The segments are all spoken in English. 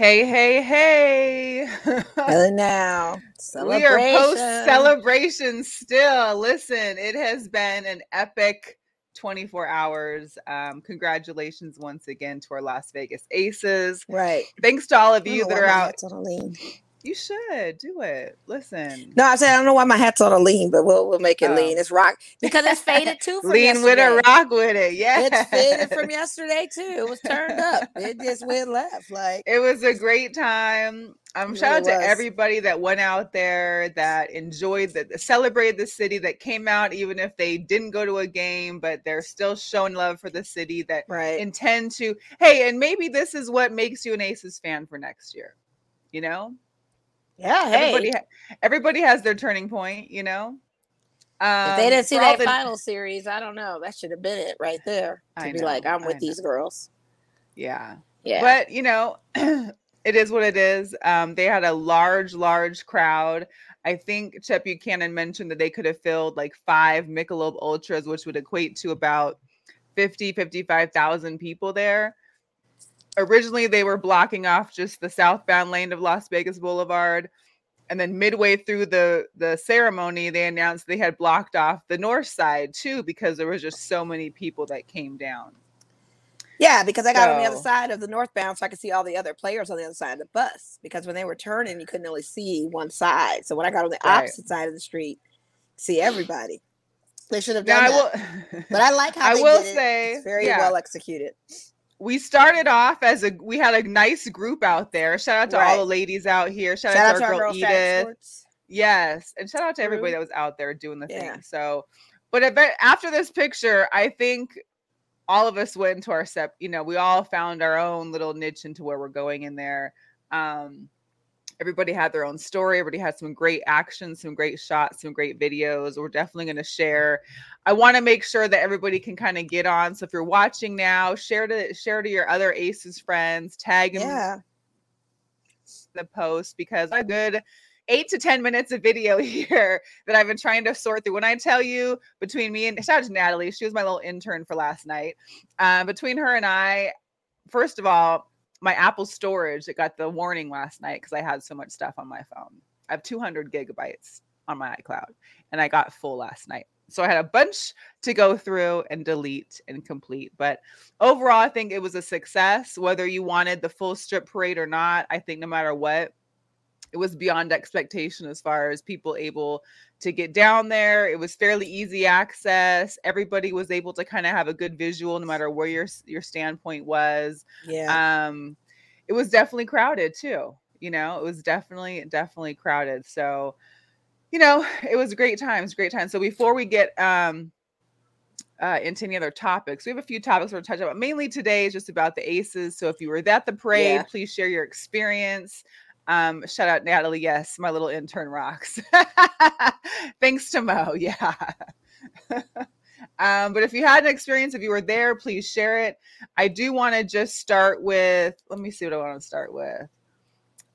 Hey, hey, hey. and now, we are post celebration still. Listen, it has been an epic 24 hours. Um, congratulations once again to our Las Vegas Aces. Right. Thanks to all of you that are out. On you should do it. Listen. No, I said I don't know why my hat's on a lean, but we'll we'll make it oh. lean. It's rock because it's faded too. lean yesterday. with a rock with it. Yeah, it's faded from yesterday too. It was turned up. It just went left. Like it was a great time. Um, shout out to everybody that went out there that enjoyed that celebrated the city that came out even if they didn't go to a game, but they're still showing love for the city that right. intend to. Hey, and maybe this is what makes you an Aces fan for next year. You know, yeah, hey. Everybody, everybody has their turning point, you know. Um, if they didn't see that the... final series, I don't know. That should have been it right there to I be know, like, I'm with these girls. Yeah. Yeah. But, you know, it is what it is. Um, they had a large, large crowd. I think Chet Buchanan mentioned that they could have filled like five Michelob Ultras, which would equate to about 50, 55,000 people there originally they were blocking off just the southbound lane of Las Vegas Boulevard. And then midway through the the ceremony, they announced they had blocked off the north side too because there was just so many people that came down. Yeah, because I got so, on the other side of the northbound so I could see all the other players on the other side of the bus. Because when they were turning, you couldn't only see one side. So when I got on the right. opposite side of the street, see everybody. They should have done now, that. I will, but I like how I will say it's very yeah. well executed we started off as a we had a nice group out there. Shout out to right. all the ladies out here. Shout, shout out, to our, girl, Edith. Yes, and shout out to everybody that was out there doing the yeah. thing. So, but after this picture, I think all of us went into our step. You know, we all found our own little niche into where we're going in there. Um, everybody had their own story. Everybody had some great action, some great shots, some great videos. We're definitely going to share. I want to make sure that everybody can kind of get on. So if you're watching now, share to share to your other Aces friends, tag them yeah. the post because a good eight to 10 minutes of video here that I've been trying to sort through. When I tell you between me and shout out to Natalie, she was my little intern for last night. Uh, between her and I, first of all, my Apple storage, it got the warning last night because I had so much stuff on my phone. I have 200 gigabytes on my iCloud and I got full last night. So I had a bunch to go through and delete and complete. But overall, I think it was a success. Whether you wanted the full strip parade or not, I think no matter what, it was beyond expectation as far as people able to get down there. It was fairly easy access. Everybody was able to kind of have a good visual no matter where your your standpoint was. Yeah. Um it was definitely crowded too. You know, it was definitely definitely crowded. So, you know, it was a great time. It was a great time. So before we get um uh, into any other topics. We have a few topics we're touch on, but mainly today is just about the aces. So if you were at the parade, yeah. please share your experience. Um, shout out Natalie. Yes, my little intern rocks. Thanks to Mo. Yeah. um, but if you had an experience, if you were there, please share it. I do want to just start with, let me see what I want to start with.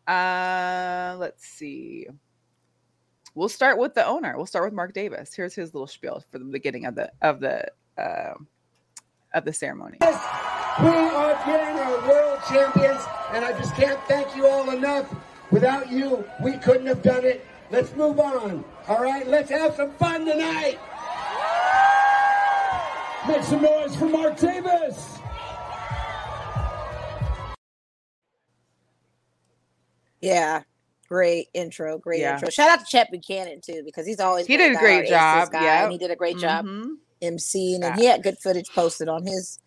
Uh, let's see. We'll start with the owner. We'll start with Mark Davis. Here's his little spiel for the beginning of the of the uh, of the ceremony. We are getting our world champions, and I just can't thank you all enough. Without you, we couldn't have done it. Let's move on. All right, let's have some fun tonight. Make some noise for Mark Davis. Yeah, great intro, great yeah. intro. Shout out to Chet Buchanan too, because he's always he did a great job. Yeah, he did a great job mm-hmm. emceeing, and he had good footage posted on his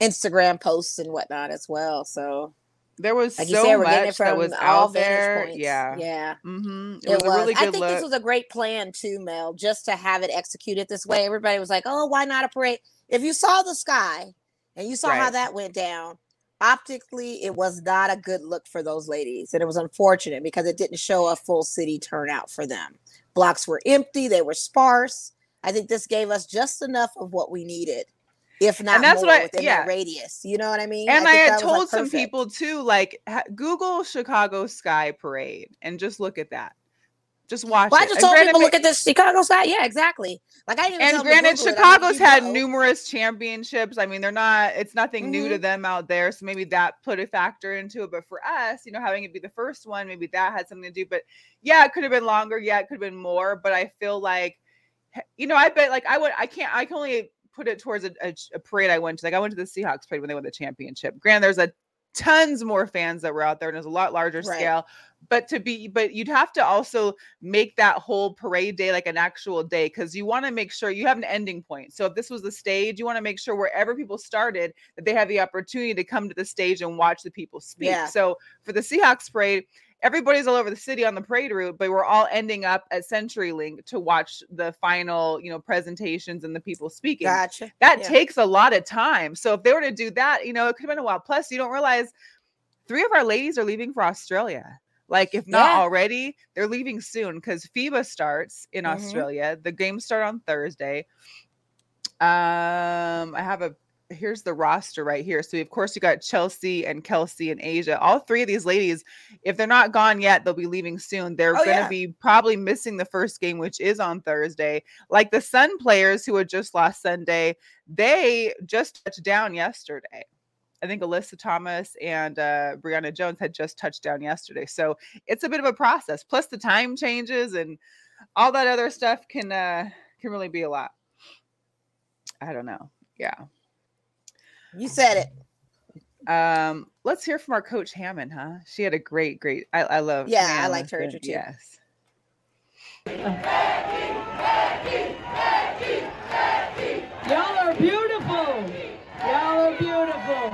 Instagram posts and whatnot as well. So there was like so said, much that was out there. Yeah. Yeah. Mm-hmm. It, it, was, a really good I think look. this was a great plan too, Mel, just to have it executed this way. Everybody was like, oh, why not a parade? If you saw the sky and you saw right. how that went down, optically, it was not a good look for those ladies. And it was unfortunate because it didn't show a full city turnout for them. Blocks were empty, they were sparse. I think this gave us just enough of what we needed if not and that's what I, within yeah. that radius. You know what I mean? And I, I had told like some people too, like Google Chicago Sky Parade and just look at that. Just watch well. I just told people look at this Chicago side. Yeah, exactly. Like I and granted, Chicago's had know. numerous championships. I mean, they're not. It's nothing mm-hmm. new to mm-hmm. them out there. So maybe that put a factor into it. But for us, you know, having it be the first one, maybe that had something to do. But yeah, it could have been longer. Yeah, it could have been more. But I feel like, you know, I bet like I would. I can't. I can only put it towards a, a, a parade I went to. Like I went to the Seahawks parade when they won the championship. Granted, there's a tons more fans that were out there and it's a lot larger right. scale but to be but you'd have to also make that whole parade day like an actual day because you want to make sure you have an ending point so if this was the stage you want to make sure wherever people started that they have the opportunity to come to the stage and watch the people speak yeah. so for the seahawks parade everybody's all over the city on the parade route, but we're all ending up at CenturyLink to watch the final, you know, presentations and the people speaking. Gotcha. That yeah. takes a lot of time. So if they were to do that, you know, it could have been a while. Plus, you don't realize three of our ladies are leaving for Australia. Like, if not yeah. already, they're leaving soon because FIBA starts in mm-hmm. Australia. The games start on Thursday. Um, I have a here's the roster right here. So of course you got Chelsea and Kelsey and A'ja. All three of these ladies, if they're not gone yet, they'll be leaving soon. They're oh, going to yeah. be probably missing the first game, which is on Thursday. Like the Sun players who had just lost Sunday, they just touched down yesterday. I think Alyssa Thomas and uh, Brionna Jones had just touched down yesterday. So it's a bit of a process. Plus the time changes and all that other stuff can uh, can really be a lot. I don't know. Yeah. You said it. Um, let's hear from our coach Hammon, huh? She had a great, great. I, I love. Yeah, man, I liked her too. Yes. Y'all are beautiful. Y'all are beautiful.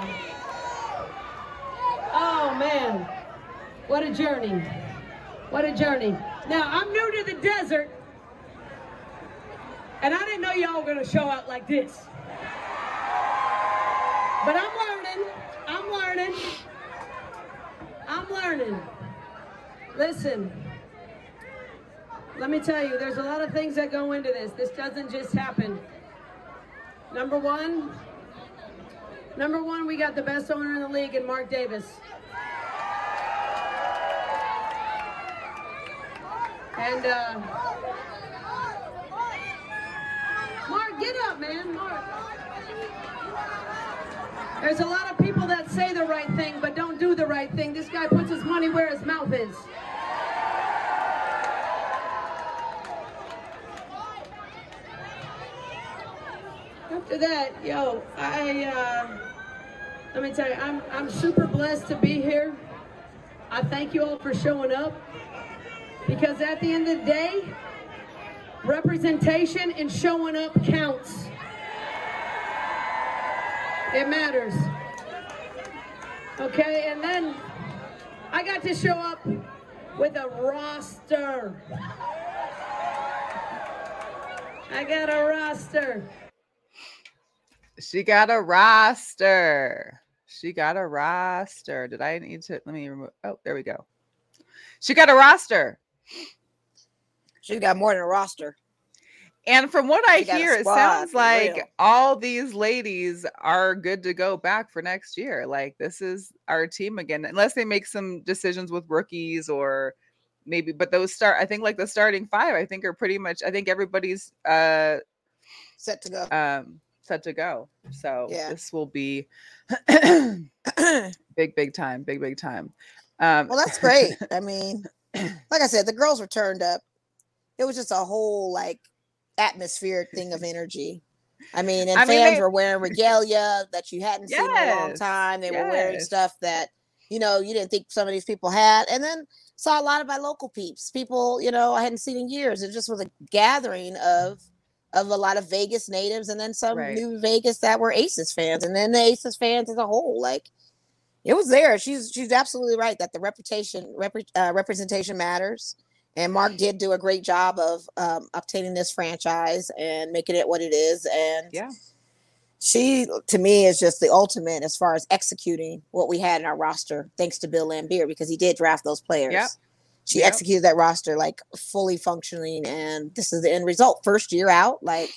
Oh man, what a journey! What a journey. Now I'm new to the desert, and I didn't know y'all were gonna show out like this. But I'm learning. I'm learning. I'm learning. Listen, let me tell you, there's a lot of things that go into this. This doesn't just happen. Number one, number one, we got the best owner in the league in Mark Davis. And uh, Mark, get up, man. Mark. There's a lot of people that say the right thing but don't do the right thing. This guy puts his money where his mouth is. After that, yo, I uh, let me tell you, I'm I'm super blessed to be here. I thank you all for showing up because at the end of the day, representation and showing up counts. It matters. Okay, and then I got to show up with a roster. I got a roster. She got a roster. She got a roster. Did I need to let me remove? Oh, there we go. She got a roster. She got more than a roster. And from what I hear, it sounds like real. all these ladies are good to go back for next year. Like this is our team again, unless they make some decisions with rookies or maybe. But those start, I think, like the starting five, I think are pretty much. I think everybody's uh set to go. Um, set to go. So yeah. this will be big, big time, big, big time. Um, well, that's great. I mean, like I said, the girls were turned up. It was just a whole like atmospheric thing of energy. I mean, and I fans mean, they, were wearing regalia that you hadn't yes, seen in a long time. They yes. were wearing stuff that you know you didn't think some of these people had, and then saw a lot of my local peeps, people you know I hadn't seen in years. It just was a gathering of of a lot of Vegas natives, and then some right. new Vegas that were Aces fans, and then the Aces fans as a whole. Like it was there. She's she's absolutely right that the reputation rep, uh, representation matters and Mark did do a great job of um, obtaining this franchise and making it what it is. And yeah, she to me is just the ultimate as far as executing what we had in our roster, thanks to Bill Laimbeer because he did draft those players. Yep. She yep. executed that roster like fully functioning, and this is the end result. First year out, like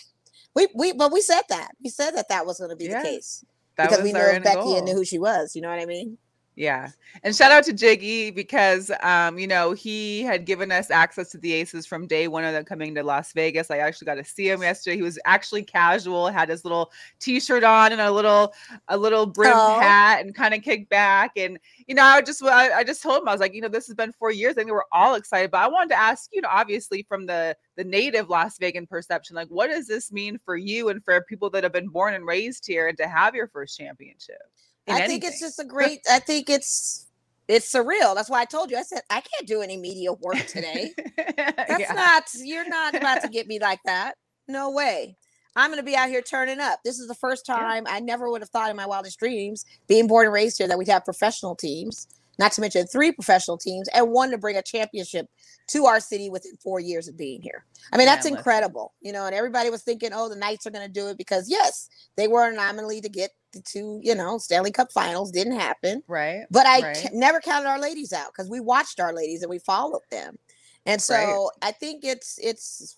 we we but we said that we said that that was going to be yeah. the case because we knew Becky goal. and knew who she was. You know what I mean? Yeah. And shout out to Jiggy because um, you know, he had given us access to the aces from day one of them coming to Las Vegas. I actually got to see him yesterday. He was actually casual, had his little t-shirt on and a little a little brim oh. hat and kind of kicked back. And you know, I just I, I just told him I was like, you know, this has been four years. I think we're all excited. But I wanted to ask, you know, obviously from the the native Las Vegan perception, like what does this mean for you and for people that have been born and raised here and to have your first championship? I anything. think it's just a great. I think it's it's surreal. That's why I told you. I said I can't do any media work today. That's yeah. not. You're not about to get me like that. No way. I'm going to be out here turning up. This is the first time yeah. I never would have thought in my wildest dreams, being born and raised here, that we'd have professional teams. Not to mention three professional teams and one to bring a championship to our city within four years of being here. I mean, that's incredible, you know. And everybody was thinking, oh, the Knights are going to do it because yes, they were nominally to get the two, you know, Stanley Cup Finals. Didn't happen, right? But I right. never counted our ladies out because we watched our ladies and we followed them, and so right. I think it's it's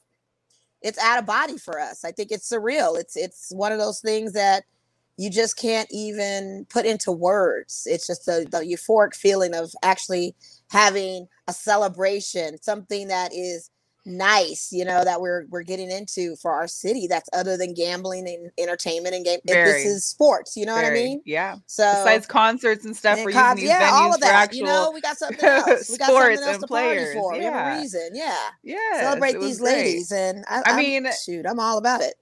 it's out of body for us. I think it's surreal. It's it's one of those things that you just can't even put into words. It's just the, the euphoric feeling of actually having a celebration, something that is nice, you know, that we're we're getting into for our city that's other than gambling and entertainment and game. Very, this is sports, you know very, what I mean? Yeah. So besides concerts and stuff, and we're using these yeah, venues all of that. you know, we got something else. We got sports something else to players. for. Yeah. We have a reason. Yeah. Yeah. Celebrate these great. ladies. And I, I mean shoot, I'm all about it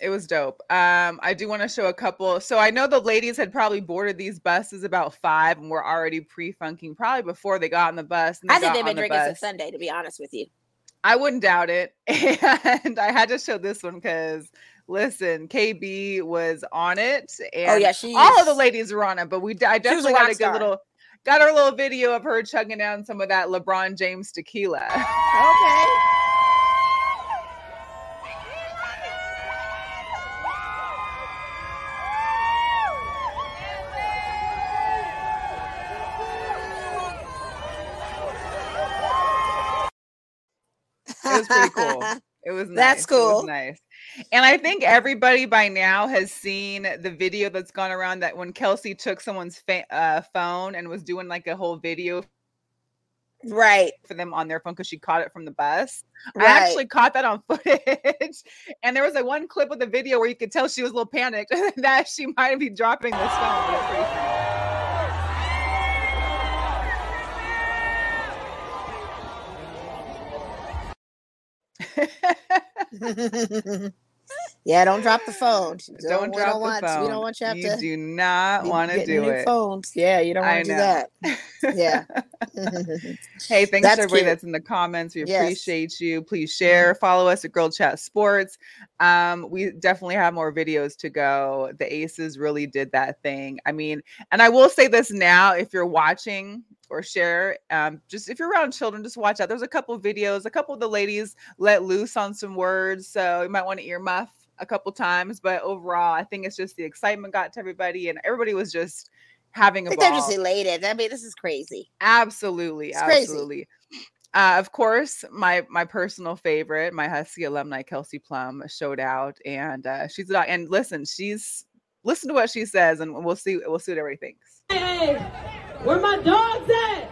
it was dope. Um, I do want to show a couple. So I know the ladies had probably boarded these buses about five and were already pre-funking probably before they got on the bus. I think they've been drinking since Sunday, to be honest with you. I wouldn't doubt it. And I had to show this one because listen, KB was on it. Oh, and oh, yeah, she all of the ladies were on it, but we I definitely got a good little got our little video of her chugging down some of that LeBron James tequila. Okay. Pretty cool. It was nice. That's cool. nice. And I think everybody by now has seen the video that's gone around that when Kelsey took someone's fa- uh, phone and was doing like a whole video right for them on their phone because she caught it from the bus. Right. I actually caught that on footage, and there was like one clip of the video where you could tell she was a little panicked that she might be dropping this phone. yeah, don't drop the phone. Don't, don't drop the want, phone. We don't want you, you to do not want to do it. Phones. Yeah, you don't want to do that. Yeah. hey, thanks that's to everybody cute. that's in the comments. We yes. appreciate you. Please share, follow us at Girl Chat Sports. Um, we definitely have more videos to go. The Aces really did that thing. I mean, and I will say this now: if you're watching or share. Um, just if you're around children, just watch out. There's a couple videos. A couple of the ladies let loose on some words, so you might want to earmuff a couple times. But overall, I think it's just the excitement got to everybody, and everybody was just having a I think ball. They're just elated. I mean, this is crazy. Absolutely, it's absolutely. Crazy. Uh, of course, my my personal favorite, my Husky alumni Kelsey Plum showed out, and uh, she's and listen, she's listen to what she says, and we'll see we'll see what everybody thinks. Hey. Where my dogs at?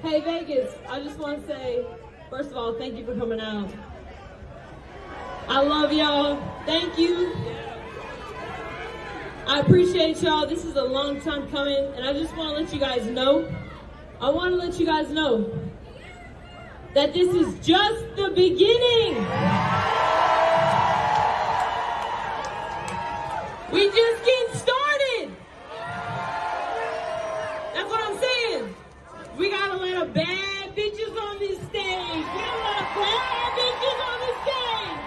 Hey Vegas, I just want to say, first of all, thank you for coming out. I love y'all. Thank you. I appreciate y'all. This is a long time coming, and I just want to let you guys know. I want to let you guys know that this is just the beginning. We just getting started. That's what I'm saying. We got a lot of bad bitches on this stage. We got a lot of bad bitches on this stage.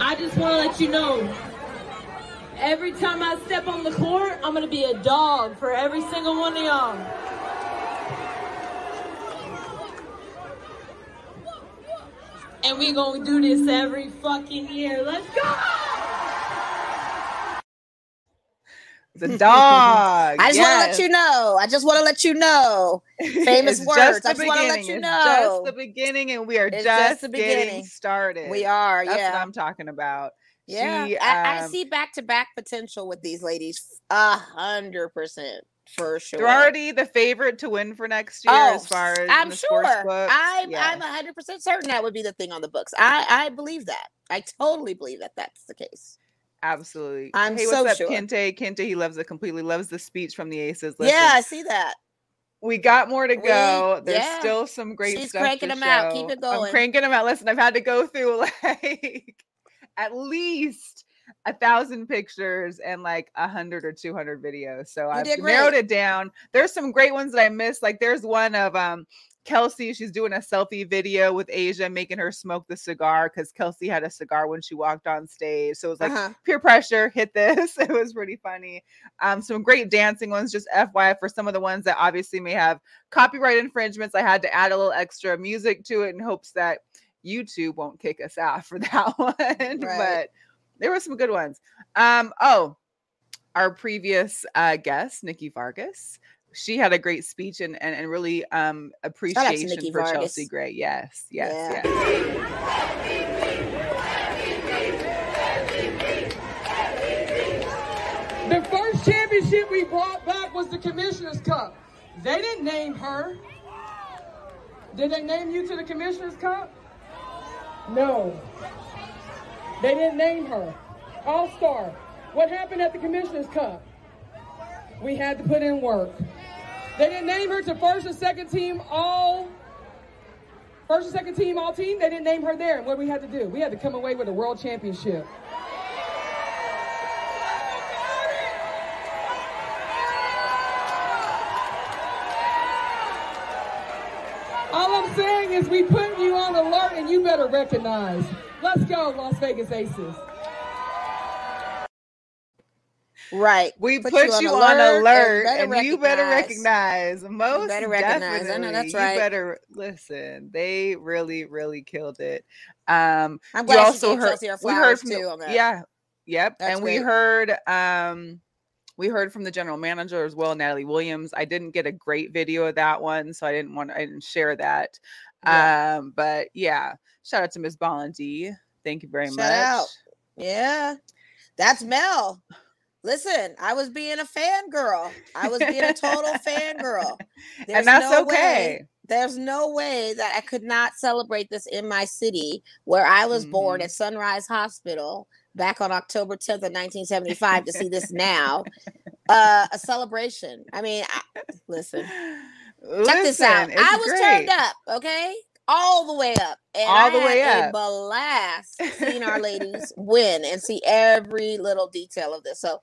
I just want to let you know Every time I step on the court, I'm going to be a dog for every single one of y'all. And we going to do this every fucking year. Let's go! The dog. I just yes. want to let you know. I just want to let you know. Famous words. I just want to let you know. It's just the beginning, and we are just, just, the beginning. getting started. We are. That's yeah. what I'm talking about. Yeah, she, I, um, I, see back to back potential with these ladies. A hundred percent for sure. They're already the favorite to win for next year, oh, as far as I'm sure. I'm yeah. I'm 100 percent certain that would be the thing on the books. I I believe that. I totally believe that that's the case. Absolutely. I'm hey, so what's up, sure. Kente? Kente, he loves it completely. Loves the speech from the Aces. Listen, yeah, I see that. We got more to go. We, There's yeah. still some great She's stuff. cranking them show. out. Keep it going. I'm cranking them out. Listen, I've had to go through like at least a thousand pictures and like a hundred or two hundred videos. So you I've narrowed it down. There's some great ones that I missed. Like there's one of um Kelsey, she's doing a selfie video with A'ja, making her smoke the cigar because Kelsey had a cigar when she walked on stage. So it was like uh-huh. peer pressure, hit this. It was pretty funny. Um, some great dancing ones, just FYI for some of the ones that obviously may have copyright infringements. I had to add a little extra music to it in hopes that YouTube won't kick us out for that one. Right. But there were some good ones. Um, oh, our previous uh, guest, Nikki Vargas, she had a great speech and and, and really um appreciation for Vargas. Chelsea Gray. Yes, yes, yeah. yes. The first championship we brought back was the Commissioner's Cup. They didn't name her. Did they name you to the Commissioner's Cup? No. They didn't name her. All star. What happened at the Commissioner's Cup? We had to put in work. They didn't name her to first and second team all first and second team all team. They didn't name her there. And what we had to do? We had to come away with a world championship. All I'm saying is we put better recognize. Let's go, Las Vegas Aces. Right. We put, put you, on, you alert, on alert, and, and you better recognize. Most better recognize. I know that's right. You better listen. They really, really killed it. Um, I'm glad you also heard. we heard from too the, Yeah. Yep. That's and great. we heard. Um, we heard from the general manager as well, Natalie Williams. I didn't get a great video of that one, so I didn't want. I didn't share that. Yeah. Um, but yeah, shout out to Miss Bolandi. Thank you very shout much. Out. Yeah, that's Mel. Listen, I was being a fangirl. I was being a total fangirl. and that's no okay. Way, there's no way that I could not celebrate this in my city where I was mm-hmm. born at Sunrise Hospital back on October 10th of 1975 to see this now. Uh, a celebration. I mean, I, listen, listen, check this out. I was great. turned up, okay? All the way up. And all I the way up. blast seeing our ladies win and see every little detail of this. So,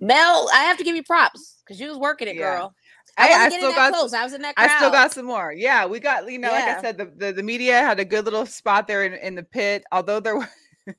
Mel, I have to give you props because you was working it, yeah. girl. I, I, I still got close. I was in that. Crowd. I still got some more. Yeah, we got you know, yeah. like I said, the, the, the media had a good little spot there in, in the pit. Although there were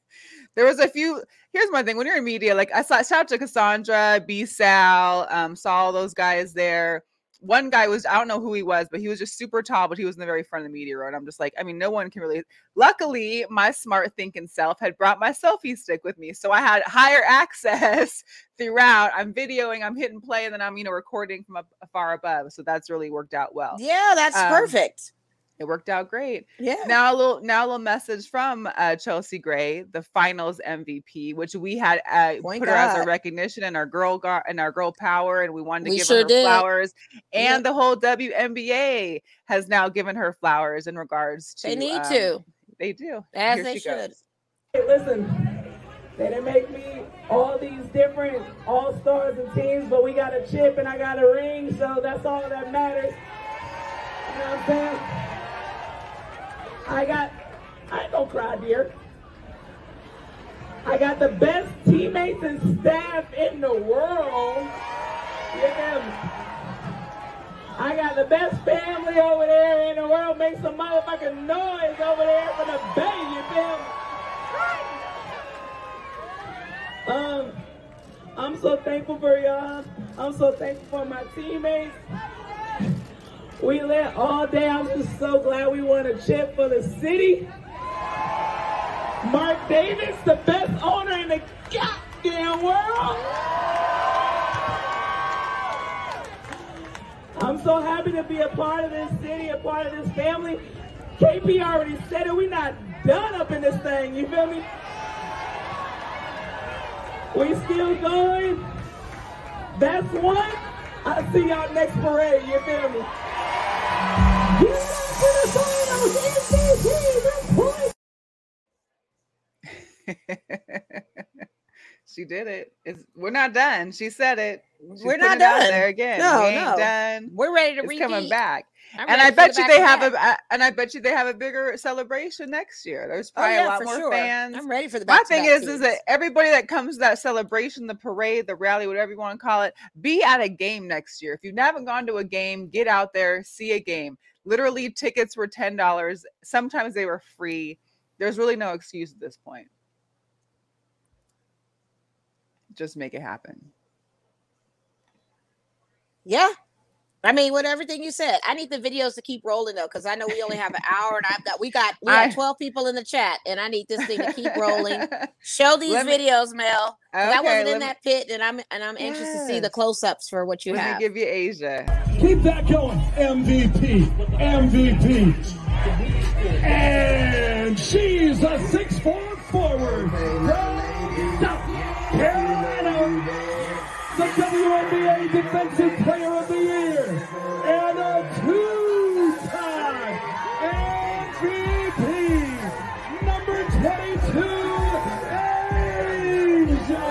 there was a few. Here's my thing: when you're in media, like I saw, shout out to Cassandra, B Sal, um, saw all those guys there one guy was I don't know who he was, but he was just super tall, but he was in the very front of the media row. And I'm just like, I mean, no one can really. Luckily, my smart thinking self had brought my selfie stick with me, so I had higher access throughout. I'm videoing, I'm hitting play, and then I'm you know recording from up, far above. So that's really worked out well. Yeah, that's um, perfect it worked out great. Yeah. Now a little now a little message from uh, Chelsea Gray, the finals MVP, which we had uh, put God. her as a recognition in our girl gar- and our girl power, and we wanted to we give sure her did. flowers. And yeah. the whole WNBA has now given her flowers in regards to. They need um, to. They do. As Here they should. Hey, listen, they didn't make me all these different all stars and teams, but we got a chip and I got a ring, so that's all that matters. You know what I'm saying? I got, I ain't gonna cry, dear. I got the best teammates and staff in the world. Yeah. I got the best family over there in the world. Make some motherfucking noise over there for the Bay, you feel Um, I'm so thankful for y'all. I'm so thankful for my teammates. We lit all day. I'm just so glad we won a chip for the city. Mark Davis, the best owner in the goddamn world. I'm so happy to be a part of this city, a part of this family. KP already said it. We're not done up in this thing. You feel me? We still going. That's one. I'll see y'all next parade. You feel me? she did it. It's, we're not done. She said it. She's we're not done. there again. No, we no. done. We're ready to it's repeat. coming back. I'm and I bet you they have a, and I bet you they have a bigger celebration next year. There's oh, probably oh, yeah, a lot more sure. fans. I'm ready for the. My thing is, is that everybody that comes to that celebration, the parade, the rally, whatever you want to call it, be at a game next year. If you haven't gone to a game, get out there, see a game. Literally, tickets were ten dollars. Sometimes they were free. There's really no excuse at this point. Just make it happen. Yeah, I mean, with everything you said, I need the videos to keep rolling though, because I know we only have an hour, and I've got we got we have twelve people in the chat, and I need this thing to keep rolling. Show these videos, Mel. Okay, I wasn't in that pit, and I'm and I'm anxious yes. to see the close ups for what you let have. Me give you A'ja. Keep that going, MVP, MVP, and she's a six-four forward from WNBA Defensive Player of the Year, and a two-time MVP, number 22, A'ja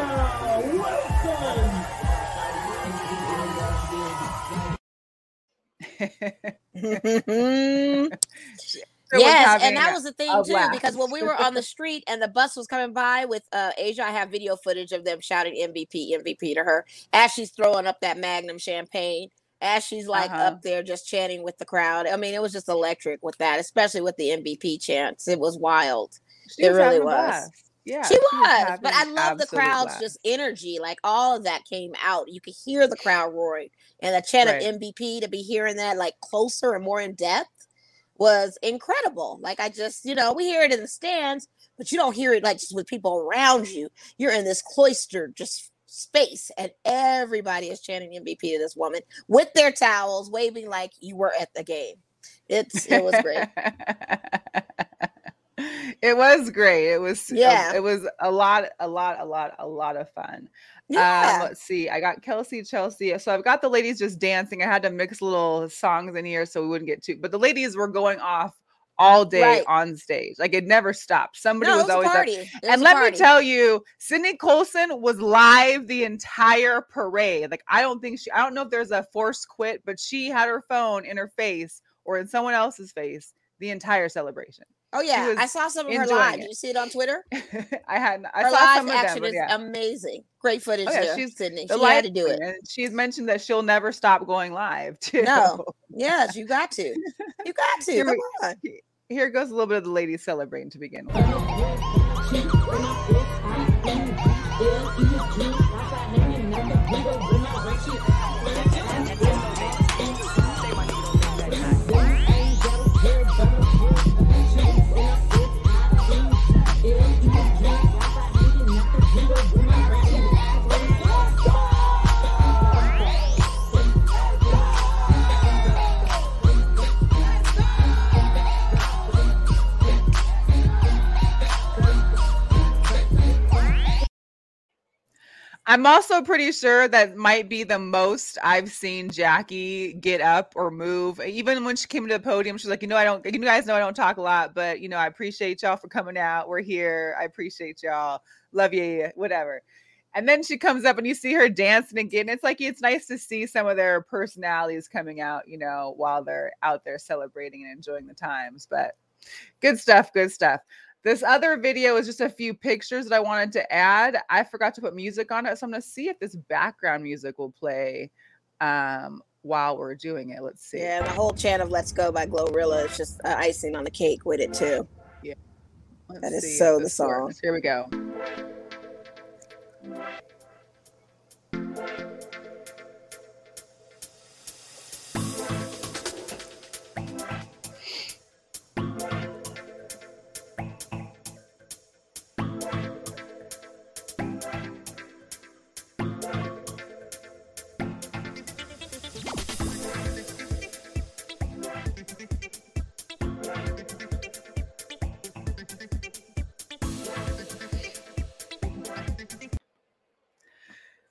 Wilson. yes, and that was the thing too, laugh. because when we were on the street and the bus was coming by with uh, A'ja, I have video footage of them shouting MVP, MVP to her as she's throwing up that Magnum champagne, as she's like uh-huh. up there just chanting with the crowd. I mean, it was just electric with that, especially with the MVP chants. It was wild. She it was really was. Yeah, she, she was, was but I love the crowd's blast. just energy. Like all of that came out. You could hear the crowd roaring, and the chant right. of MVP to be hearing that like closer and more in depth was incredible. Like I just, you know, we hear it in the stands, but you don't hear it like just with people around you. You're in this cloistered just space, and everybody is chanting MVP to this woman with their towels, waving like you were at the game. It's it was great. it was great. It was yeah. it was a lot, a lot, a lot, a lot of fun. Um, yeah. Um, let's see. I got Kelsey, Chelsea. So I've got the ladies just dancing. I had to mix little songs in here so we wouldn't get too. But the ladies were going off all day right. on stage. Like it never stopped. Somebody no, was, was always party. And let party. me tell you, Sydney Colson was live the entire parade. Like I don't think she. I don't know if there's a forced quit, but she had her phone in her face or in someone else's face the entire celebration. Oh yeah, I saw some of her live. Did you see it on Twitter? I had. I her saw live some action of them, yeah. is amazing. Great oh, footage oh, yeah, there, she's, Sydney. She had to do it. She's mentioned that she'll never stop going live too. No, yes, you got to. You got to. Here, Come on. Here goes a little bit of the ladies celebrating to begin with. I'm also pretty sure that might be the most I've seen Jackie get up or move. Even when she came to the podium, she's like, you know, I don't, you guys know I don't talk a lot, but you know, I appreciate y'all for coming out. We're here. I appreciate y'all. Love you, whatever. And then she comes up and you see her dancing again. It's like it's nice to see some of their personalities coming out, you know, while they're out there celebrating and enjoying the times. But good stuff, good stuff. This other video is just a few pictures that I wanted to add. I forgot to put music on it, so I'm gonna see if this background music will play um, while we're doing it. Let's see. Yeah, the whole chant of "Let's Go" by Glorilla is just uh, icing on the cake with it too. Yeah, Let's that is so the song. Works. Here we go.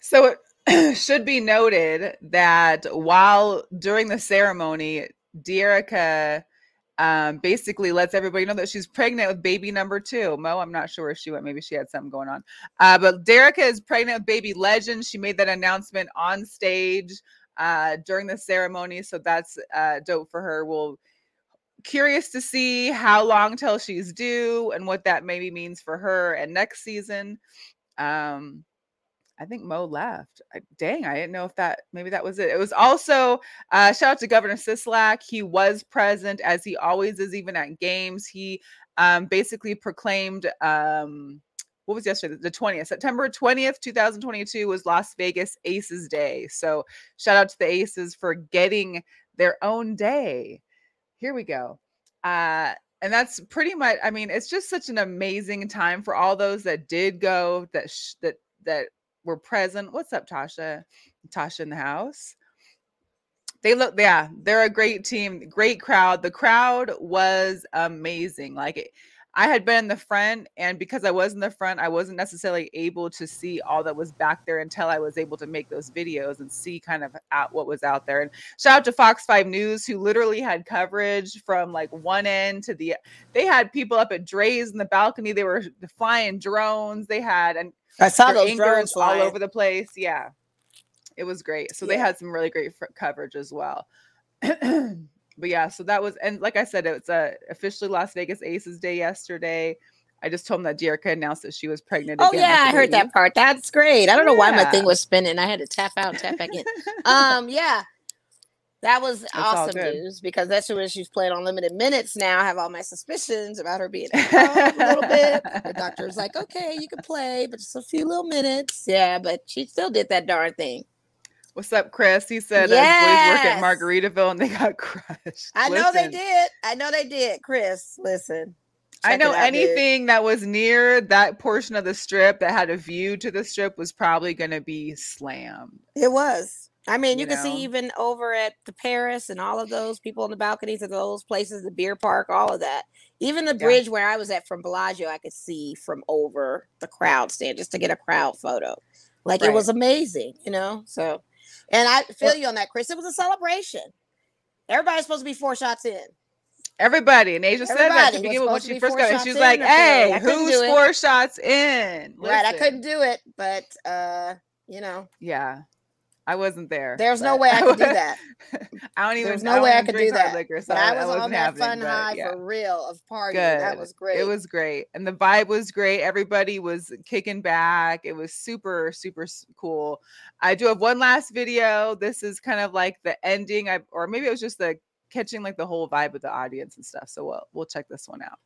So it should be noted that while during the ceremony, Dearica um, basically lets everybody know that she's pregnant with baby number two. Mo, I'm not sure where she went. Maybe she had something going on. Uh, but Dearica is pregnant with baby legend. She made that announcement on stage uh, during the ceremony. So that's uh, dope for her. We'll curious to see how long till she's due and what that maybe means for her and next season. Um, I think Mo left. I, dang, I didn't know if that maybe that was it. It was also uh, shout out to Governor Sisolak. He was present as he always is, even at games. He um, basically proclaimed um, what was yesterday, the 20th, September 20th, 2022 was Las Vegas Aces Day. So shout out to the Aces for getting their own day. Here we go. Uh, and that's pretty much i mean it's just such an amazing time for all those that did go that sh- that that were present. What's up, Tasha? Tasha in the house. They look, yeah, they're a great team, great crowd. The crowd was amazing. Like it, I had been in the front, and because I was in the front, I wasn't necessarily able to see all that was back there until I was able to make those videos and see kind of out what was out there. And shout out to Fox 5 News, who literally had coverage from like one end to the they had people up at Drai's in the balcony, they were flying drones, they had and I saw those drones all over the place. Yeah, it was great. So yeah. they had some really great f- coverage as well. but yeah, so that was and like I said, it was uh, officially Las Vegas Aces Day yesterday. I just told him that Dearica announced that she was pregnant. Oh yeah, I heard that part. That's great. I don't yeah. know why my thing was spinning. I had to tap out and tap back in. um, yeah, that was That's awesome news because that's when she's playing on limited minutes now. I have all my suspicions about her being a little bit. The doctor's like, okay, you can play, but just a few little minutes. Yeah, but she still did that darn thing. What's up, Chris? He said yes. boys work at Margaritaville and they got crushed. I listen. know they did. I know they did, Chris. Listen. I know out, anything dude. that was near that portion of the strip that had a view to the strip was probably going to be slammed. It was. I mean, you, you can know? see even over at the Paris and all of those people on the balconies of those places, the beer park, all of that. Even the bridge yeah. where I was at from Bellagio, I could see from over the crowd stand just to get a crowd photo. Like right. it was amazing, you know? So, and I feel well, you on that, Chris. It was a celebration. Everybody's supposed to be four shots in. Everybody. And A'ja said that to begin with when she first got it. She was like, hey, who's four shots in? Listen. Right. I couldn't do it, but, uh, you know. Yeah. I wasn't there. There's no way I could do that. I don't even. There's no way I could do that. Liquor, so but I was on that fun high yeah. for real of partying. Good. That was great. It was great, and the vibe was great. Everybody was kicking back. It was super super cool. I do have one last video. This is kind of like the ending, I, or maybe it was just the catching like the whole vibe of the audience and stuff. So we'll we'll check this one out.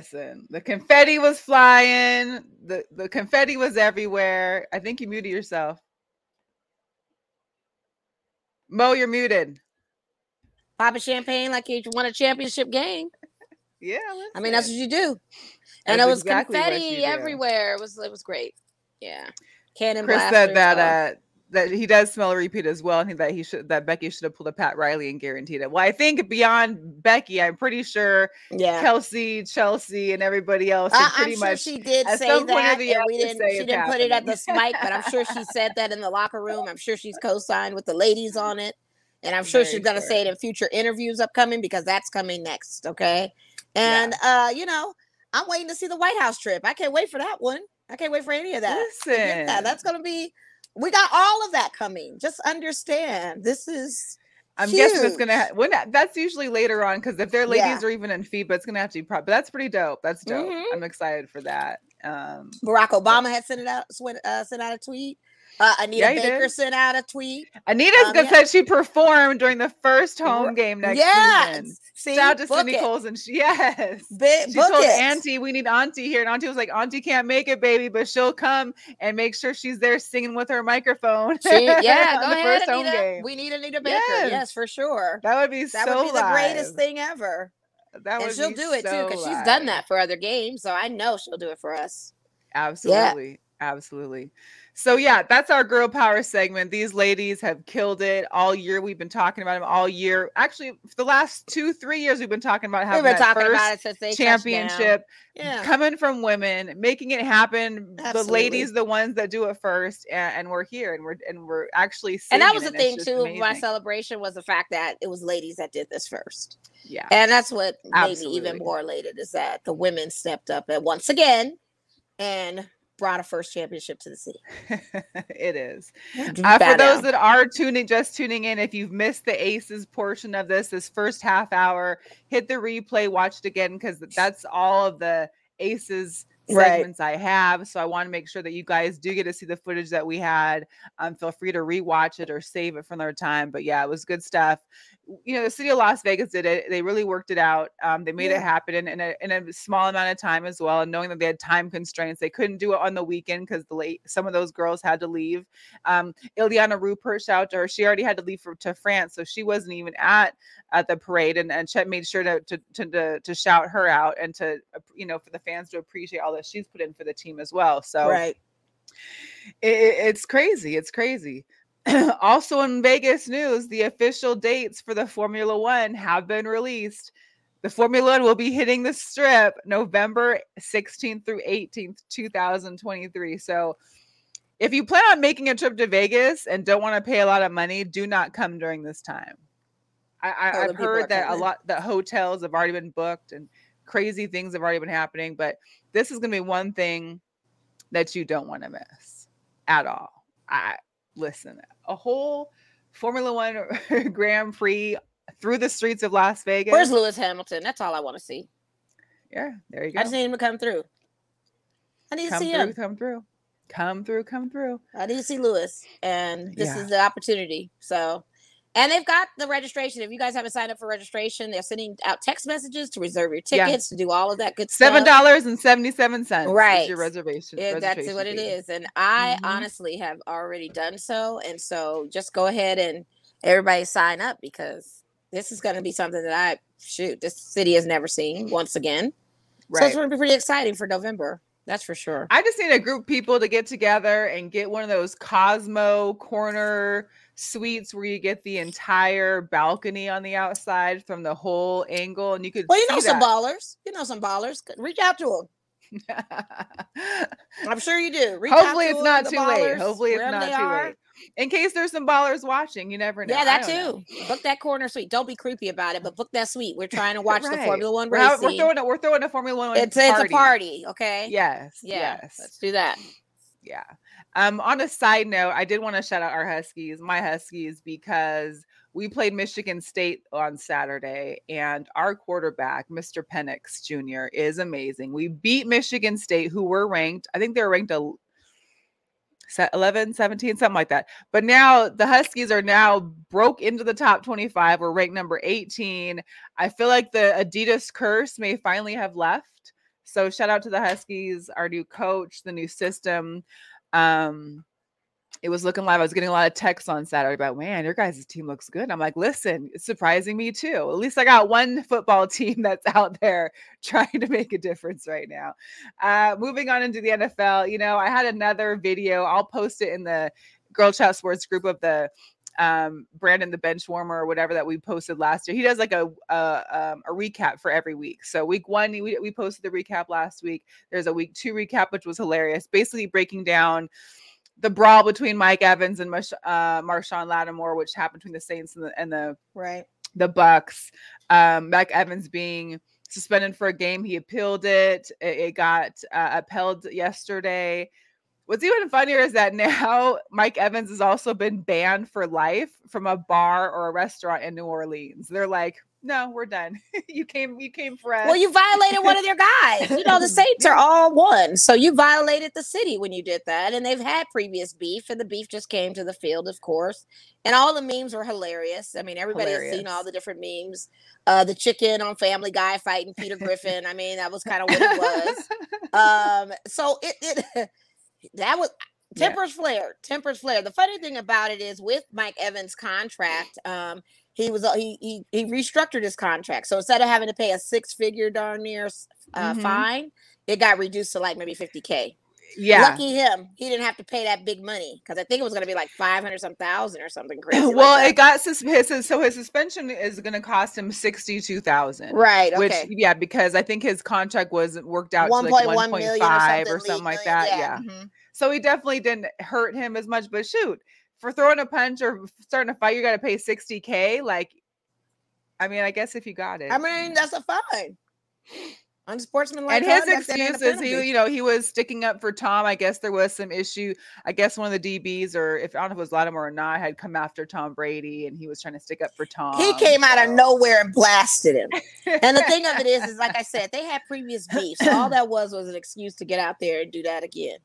Listen, the confetti was flying. The, the confetti was everywhere. I think you muted yourself. Mo, you're muted. Pop a champagne like you won a championship game. yeah, listen. I mean that's what you do. And that's it was exactly confetti everywhere. It was it was great. Yeah, cannon. Chris said that uh, that he does smell a repeat as well, and that he should that Becky should have pulled a Pat Riley and guaranteed it. Well, I think beyond Becky, I'm pretty sure yeah. Kelsey, Chelsea, and everybody else. Uh, pretty I'm sure much she did say that. We didn't. She didn't happening. put it at the mic, but I'm sure she said that in the locker room. I'm sure she's co-signed with the ladies on it, and I'm sure Very she's going to say it in future interviews upcoming because that's coming next. Okay, and yeah. uh, you know, I'm waiting to see the White House trip. I can't wait for that one. I can't wait for any of that. Listen, that. that's going to be we got all of that coming. Just understand this is. I'm huge. guessing it's gonna ha- when that's usually later on because if their ladies yeah. are even in FIBA, it's gonna have to be. Pro- but that's pretty dope. That's dope. Mm-hmm. I'm excited for that. Um, Barack Obama had sent it out, uh, sent out a tweet. Uh, Anita yeah, Baker did. sent out a tweet. Anita's um, yeah. said she performed during the first home game next yes. season. See, Shout out to Cindy Colson. She, yes. Bi- she told it. Auntie, we need Auntie here. And Auntie was like, Auntie can't make it, baby, but she'll come and make sure she's there singing with her microphone. She, yeah, go ahead, Anita. We need Anita Baker. Yes. yes. for sure. That would be that so would be the greatest thing ever. That and she'll do it so too because she's done that for other games. So I know she'll do it for us. Absolutely. Yeah. Absolutely. So yeah, that's our girl power segment. These ladies have killed it all year. We've been talking about them all year. Actually, for the last two, three years, we've been talking about having we've been talking about it since they championship yeah. coming from women, making it happen. Absolutely. The ladies, the ones that do it first, and, and, we're here, and we're and we're actually. And that was the thing too. Amazing. My celebration was the fact that it was ladies that did this first. Yeah, and that's what Absolutely. made me even more elated is that the women stepped up and once again and brought a first championship to the city. it is. Uh, for those that are tuning, just tuning in, if you've missed the Aces portion of this, this first half hour, hit the replay, watch it again because that's all of the Aces segments right. I have. So I want to make sure that you guys do get to see the footage that we had. Um, feel free to rewatch it or save it for another time. But yeah, it was good stuff. You know, the city of Las Vegas did it. They really worked it out. Um, they made yeah. it happen in, in a, in, a, small amount of time as well. And knowing that they had time constraints, they couldn't do it on the weekend because the late some of those girls had to leave. Um, Iliana Rupert, shout to her. She already had to leave for, to France, so she wasn't even at at the parade. And, and Chet made sure to, to to to to shout her out and to you know for the fans to appreciate all that she's put in for the team as well. So right, it, it's crazy. It's crazy. also in Vegas news, the official dates for the Formula One have been released. The Formula One will be hitting the strip November 16th through 18th, 2023. So if you plan on making a trip to Vegas and don't want to pay a lot of money, do not come during this time. I, I, have heard that a lot that hotels have already been booked and crazy things have already been happening, but this is going to be one thing that you don't want to miss at all. I listen, a whole Formula One Grand Prix through the streets of Las Vegas. Where's Lewis Hamilton? That's all I want to see. Yeah, there you go. I just need him to come through. I need come to see through, him. Come through. Come through, come through. I need to see Lewis. And this yeah. is the opportunity. So and they've got the registration. If you guys haven't signed up for registration, they're sending out text messages to reserve your tickets, yeah. to do all of that good stuff. Seven dollars and seventy seven cents. Right, your reservation. Yeah, that's what fee. it is. And I mm-hmm. honestly have already done so, and so just go ahead and everybody sign up because this is going to be something that I shoot. This city has never seen once again. Right. So it's going to be pretty exciting for November. That's for sure. I just need a group of people to get together and get one of those Cosmo corner suites where you get the entire balcony on the outside from the whole angle, and you could. Well, you know some ballers. You know some ballers. Reach out to them. I'm sure you do. Reach Hopefully, it's not too late. Hopefully, it's not too are. late. In case there's some ballers watching, you never know. Yeah, that too. Know. Book that corner suite. Don't be creepy about it, but book that suite. We're trying to watch right. the Formula One race. We're, we're throwing a, we're throwing a Formula One. It's, it's a party. Okay. Yes. Yeah, yes. Let's do that. Yeah. Um, on a side note, I did want to shout out our Huskies, my Huskies, because we played Michigan State on Saturday, and our quarterback, Mr. Penix Jr., is amazing. We beat Michigan State, who were ranked, I think they were ranked a 11, 17, something like that. But now the Huskies are now broke into the top 25. We're ranked number 18. I feel like the Adidas curse may finally have left. So shout out to the Huskies, our new coach, the new system. Um, it was looking live. I was getting a lot of texts on Saturday about, man, your guys' team looks good. I'm like, listen, it's surprising me too. At least I got one football team that's out there trying to make a difference right now. Uh, moving on into the NFL, you know, I had another video. I'll post it in the Girl Chat Sports group of the um, Brandon the bench warmer or whatever that we posted last year. He does like a a, um, a recap for every week. So week one we, we posted the recap last week. There's a week two recap which was hilarious, basically breaking down the brawl between Mike Evans and uh, Marshon Lattimore, which happened between the Saints and the and the right the Bucs. Um, Mike Evans being suspended for a game, he appealed it. It, it got uh, upheld yesterday. What's even funnier is that now Mike Evans has also been banned for life from a bar or a restaurant in New Orleans. They're like, no, we're done. you came, you came for us. Well, you violated one of their guys. You know, the Saints are all one. So you violated the city when you did that. And they've had previous beef, and the beef just came to the field, of course. And all the memes were hilarious. I mean, everybody hilarious. has seen all the different memes. Uh, the chicken on Family Guy fighting Peter Griffin. I mean, that was kind of what it was. Um, so it, it that was tempers yeah. flare tempers flare the funny thing about it is with mike evans contract um he was uh, he, he he restructured his contract so instead of having to pay a six figure darn near uh, mm-hmm. fine it got reduced to like maybe 50k yeah lucky him he didn't have to pay that big money because i think it was going to be like 500 some thousand or something crazy well like it got suspended, so his suspension is going to cost him 62000 right okay. which yeah because i think his contract was worked out 1. to like 1.5 or something, or something like that yeah, yeah. Mm-hmm. So he definitely didn't hurt him as much. But shoot, for throwing a punch or starting a fight, you got to pay 60K. Like, I mean, I guess if you got it. I mean, that's a fine. Unsportsmanlike. And his excuse is he, you know, he was sticking up for Tom. I guess there was some issue. I guess one of the DBs, or if I don't know if it was Lattimore or not, had come after Tom Brady, and he was trying to stick up for Tom. He came so. out of nowhere and blasted him. and the thing of it is, is like I said, they had previous beef. So all that was was an excuse to get out there and do that again.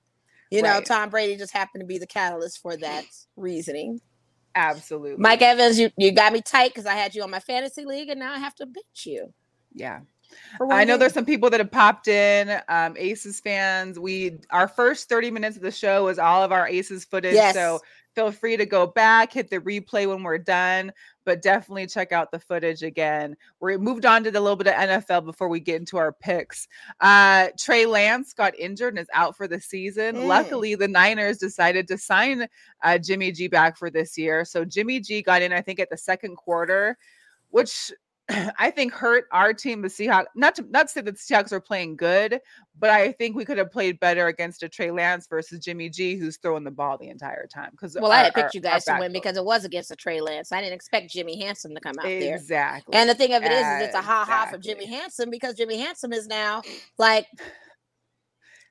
You right. know, Tom Brady just happened to be the catalyst for that reasoning. Absolutely. Mike Evans, you, you got me tight because I had you on my fantasy league and now I have to bench you. Yeah. I know there's some people that have popped in, um, Aces fans. We our first 30 minutes of the show was all of our Aces footage. Yes. So feel free to go back, hit the replay when we're done, but definitely check out the footage again. We moved on to the little bit of NFL before we get into our picks. Uh, Trey Lance got injured and is out for the season. Mm. Luckily, the Niners decided to sign uh, Jimmy G back for this year. So Jimmy G got in, I think, at the second quarter, which I think hurt our team, the Seahawks. Not to not to say that the Seahawks are playing good, but I think we could have played better against a Trey Lance versus Jimmy G, who's throwing the ball the entire time. Because well, our, I had picked you guys to win because it was against a Trey Lance. I didn't expect Jimmy Handsome to come out exactly. there. Exactly. And the thing of it is, is it's a ha ha for Jimmy Handsome because Jimmy Handsome is now like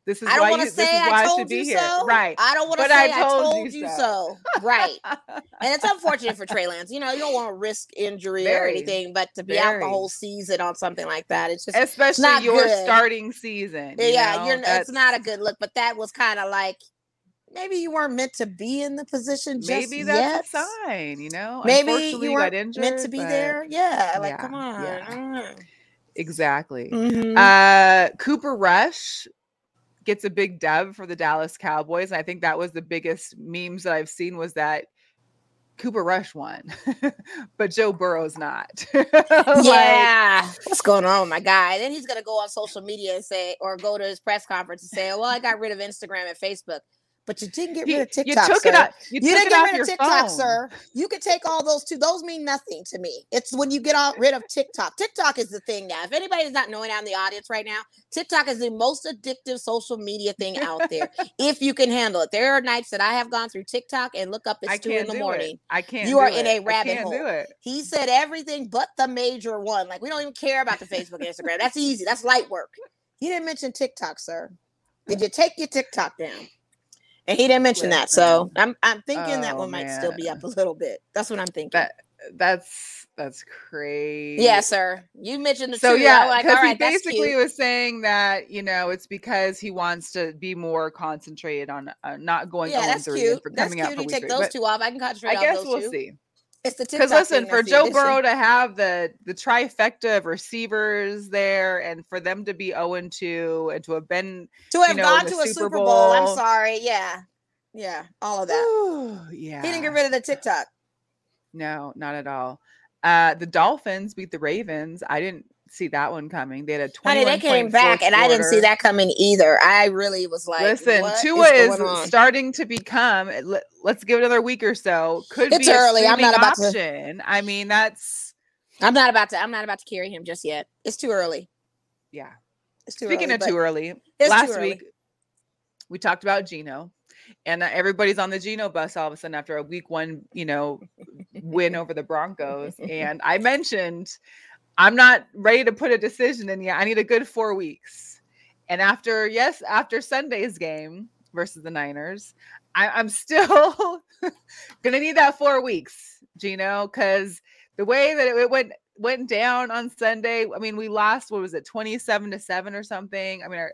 this is I don't want to say I told you so. Right. I don't want to say I told, I told you, you so. so. right. and it's unfortunate for Trey Lance. You know, you don't want to risk injury Very. or anything, but to be Very. out the whole season on something like that, it's just especially not your good. starting season. You yeah, know? you're it's not a good look. But that was kind of like maybe you weren't meant to be in the position. maybe that's yet. a sign. You know, maybe you weren't injured, meant to be there. Yeah, like yeah, come on. Yeah. Exactly. Mm-hmm. Uh, Cooper Rush gets a big dub for the Dallas Cowboys. And I think that was the biggest memes that I've seen was that Cooper Rush won, but Joe Burrow's not. yeah. What's going on with my guy? Then he's to go on social media and say, or go to his press conference and say, oh, well, I got rid of Instagram and Facebook but you didn't get rid of TikTok. You took sir. it out. You, you didn't get rid of TikTok, phone. sir. You could take all those two. Those mean nothing to me. It's when you get all, rid of TikTok. TikTok is the thing now. If anybody's not knowing out in the audience right now, TikTok is the most addictive social media thing out there. if you can handle it, there are nights that I have gone through TikTok and look up. It's two in the morning. It. I can't. You are in a rabbit hole. He said everything but the major one. Like we don't even care about the Facebook, Instagram. That's easy. That's light work. He didn't mention TikTok, sir. Did you take your TikTok down? And he didn't mention that. So I'm I'm thinking oh, that one might still be up a little bit. That's what I'm thinking. That that's that's crazy. Yeah, sir. You mentioned the so two. yeah, like, all right, he basically was saying that you know it's because he wants to be more concentrated on uh, not going. Yeah, that's cute. For coming that's cute. Out you take those two off. I can concentrate. I guess we'll two. see. It's the because listen for Joe Burrow to have the the trifecta of receivers there, and for them to be zero oh and two, and to have been to have know, gone to a Super Bowl. Bowl. I'm sorry, yeah, yeah, all of that. Ooh, yeah, he didn't get rid of the TikTok. No, not at all. Uh, the Dolphins beat the Ravens. I didn't see that one coming. They had a 20. Honey, they came back, and I didn't see that coming either. I really was like, listen, Tua is, is starting to become. Eh, Let, us give it another week or so. Could it's be early. I'm not about option. to. I mean, that's. I'm not about to. I'm not about to carry him just yet. It's too early. Yeah, it's too Speaking early, of too early, last too early. week we talked about Geno and uh, everybody's on the Geno bus all of a sudden after a week one, you know, win over the Broncos. And I mentioned I'm not ready to put a decision in yet. I need a good four weeks. And after, yes, after Sunday's game versus the Niners, I, am still gonna need that four weeks, Geno, because the way that it went went down on Sunday, I mean, we lost what was it, 27 to 7 or something. I mean, our,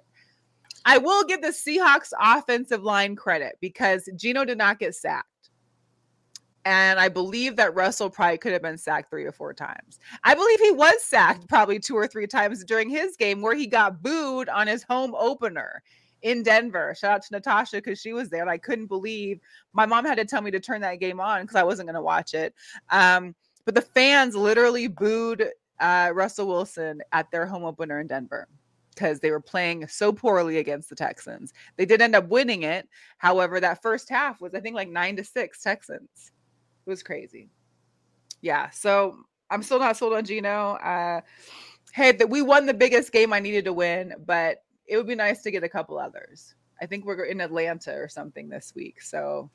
I will give the Seahawks offensive line credit because Geno did not get sacked. And I believe that Russell probably could have been sacked three or four times. I believe he was sacked probably two or three times during his game where he got booed on his home opener in Denver. Shout out to Natasha because she was there. And I couldn't believe my mom had to tell me to turn that game on because I wasn't going to watch it. Um, but the fans literally booed uh, Russell Wilson at their home opener in Denver because they were playing so poorly against the Texans. They did end up winning it. However, that first half was, I think, like nine to six Texans. It was crazy. Yeah. So I'm still not sold on Geno. Uh, hey, that we won the biggest game I needed to win, but it would be nice to get a couple others. I think we're in Atlanta or something this week. So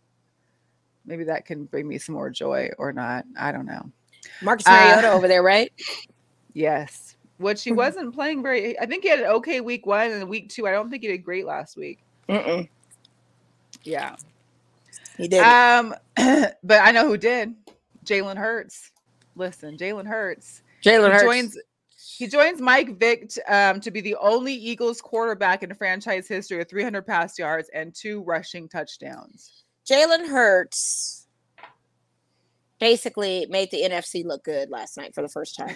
maybe that can bring me some more joy or not. I don't know. Marcus Mariota uh, over there, right? Yes which he mm-hmm. wasn't playing very. I think he had an okay week one and week two. I don't think he did great last week. Mm-mm. Yeah, he did. Um, but I know who did. Jalen Hurts. Listen, Jalen Hurts. Jalen Hurts joins. He joins Mike Vick um, to be the only Eagles quarterback in franchise history with 300 pass yards and two rushing touchdowns. Jalen Hurts basically made the NFC look good last night for the first time.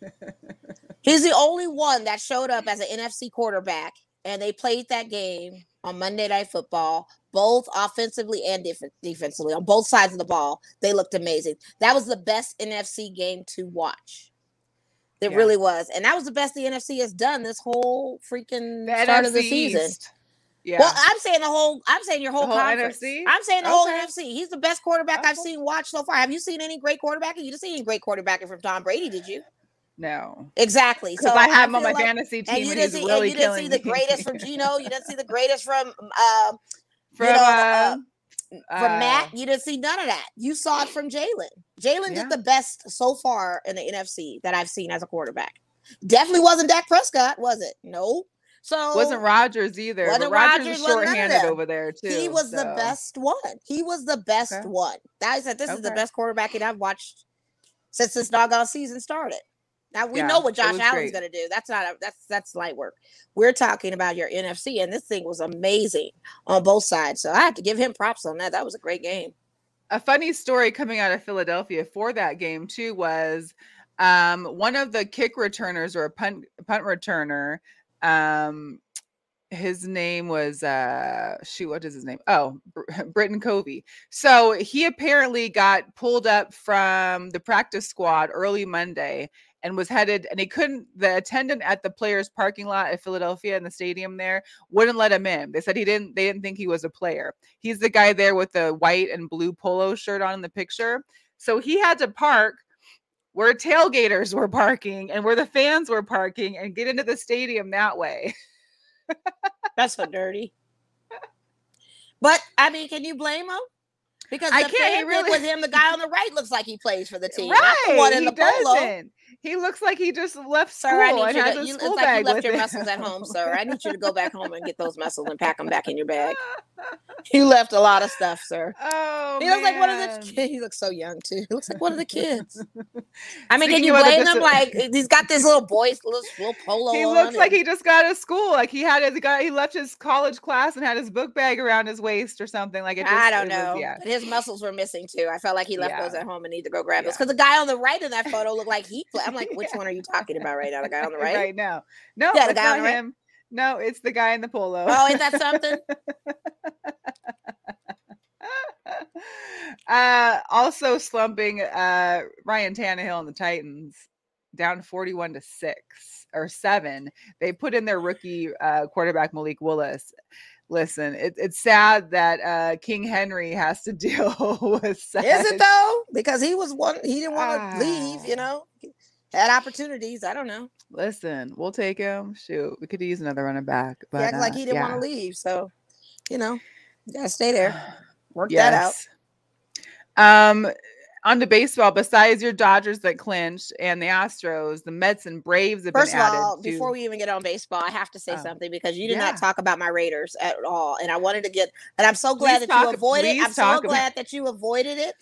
He's the only one that showed up as an NFC quarterback, and they played that game on Monday Night Football, both offensively and def- defensively on both sides of the ball. They looked amazing. That was the best NFC game to watch. It yeah. really was, and that was the best the NFC has done this whole freaking the start NFC of the season. East. Yeah. Well, I'm saying the whole. I'm saying your whole, whole conference. NFC? I'm saying the okay. whole NFC. He's the best quarterback okay. I've seen watch so far. Have you seen any great quarterbacking? You didn't see any great quarterbacking from Tom Brady, did you? No. Exactly. So I have him on my like, fantasy team. And you didn't, see, really you didn't see the greatest from Geno. You didn't see the greatest from uh, from, you know, uh, uh, from Matt. You didn't see none of that. You saw it from Jalen. Jalen yeah. did the best so far in the NFC that I've seen as a quarterback. Definitely wasn't Dak Prescott, was it? No. So wasn't Rodgers either. Wasn't Rodgers, Rodgers was shorthanded over there too. He was so. the best one. He was the best okay. one. I said this okay. is the best quarterback I've watched since this doggone season started. Now we yeah, know what Josh Allen's going to do. That's not a, that's that's light work. We're talking about your NFC, and this thing was amazing on both sides. So I have to give him props on that. That was a great game. A funny story coming out of Philadelphia for that game too was um, one of the kick returners or a punt punt returner um, his name was uh shoot what is his name oh Britain Covey so he apparently got pulled up from the practice squad early monday and was headed and he couldn't the attendant at the players parking lot at philadelphia in the stadium there wouldn't let him in they said he didn't they didn't think he was a player he's the guy there with the white and blue polo shirt on in the picture so he had to park where tailgaters were parking and where the fans were parking and get into the stadium that way That's so dirty. But I mean, can you blame him? Because I can't really with him. The guy on the right looks like he plays for the team. Right, the one in he the doesn't. polo. He looks like he just left school sir, I need you to, you, school like you left your muscles at home, sir. I need you to go back home and get those muscles and pack them back in your bag. You left a lot of stuff, sir. Oh, he looks man. like one of the kids. He looks so young too. He looks like one of the kids. I mean, Speaking can you blame him? Like uh, he's got this little boy's little, little polo. He looks like he just got out of school. Like he had his guy. He left his college class and had his book bag around his waist or something. Like it. Just, I don't know. Was, yeah. But his muscles were missing too. I felt like he left yeah. those at home and need to go grab yeah. those because the guy on the right in that photo looked like he. I'm like, which one are you talking about right now? The guy on the right? Right now. No, yeah, the guy on the him. Right? No, it's the guy in the polo. Oh, is that something? uh also slumping uh Ryan Tannehill and the Titans. down 41 to 6 or 7. They put in their rookie uh, quarterback Malik Willis. Listen, it, it's sad that uh, King Henry has to deal with. Such. Is it though? Because he was one, he didn't want to ah. leave. You know, had opportunities. I don't know. Listen, we'll take him. Shoot, we could use another running back. But yeah, uh, like he didn't yeah. want to leave, so you know, you gotta stay there. Work yes. that out. Um, on to baseball, besides your Dodgers that clinched and the Astros, the Mets and Braves have First been of all, to... before we even get on baseball, I have to say oh. something because you did yeah. not talk about my Raiders at all, and I wanted to get. And I'm so glad please that talk, you avoided. I'm so glad that you avoided it.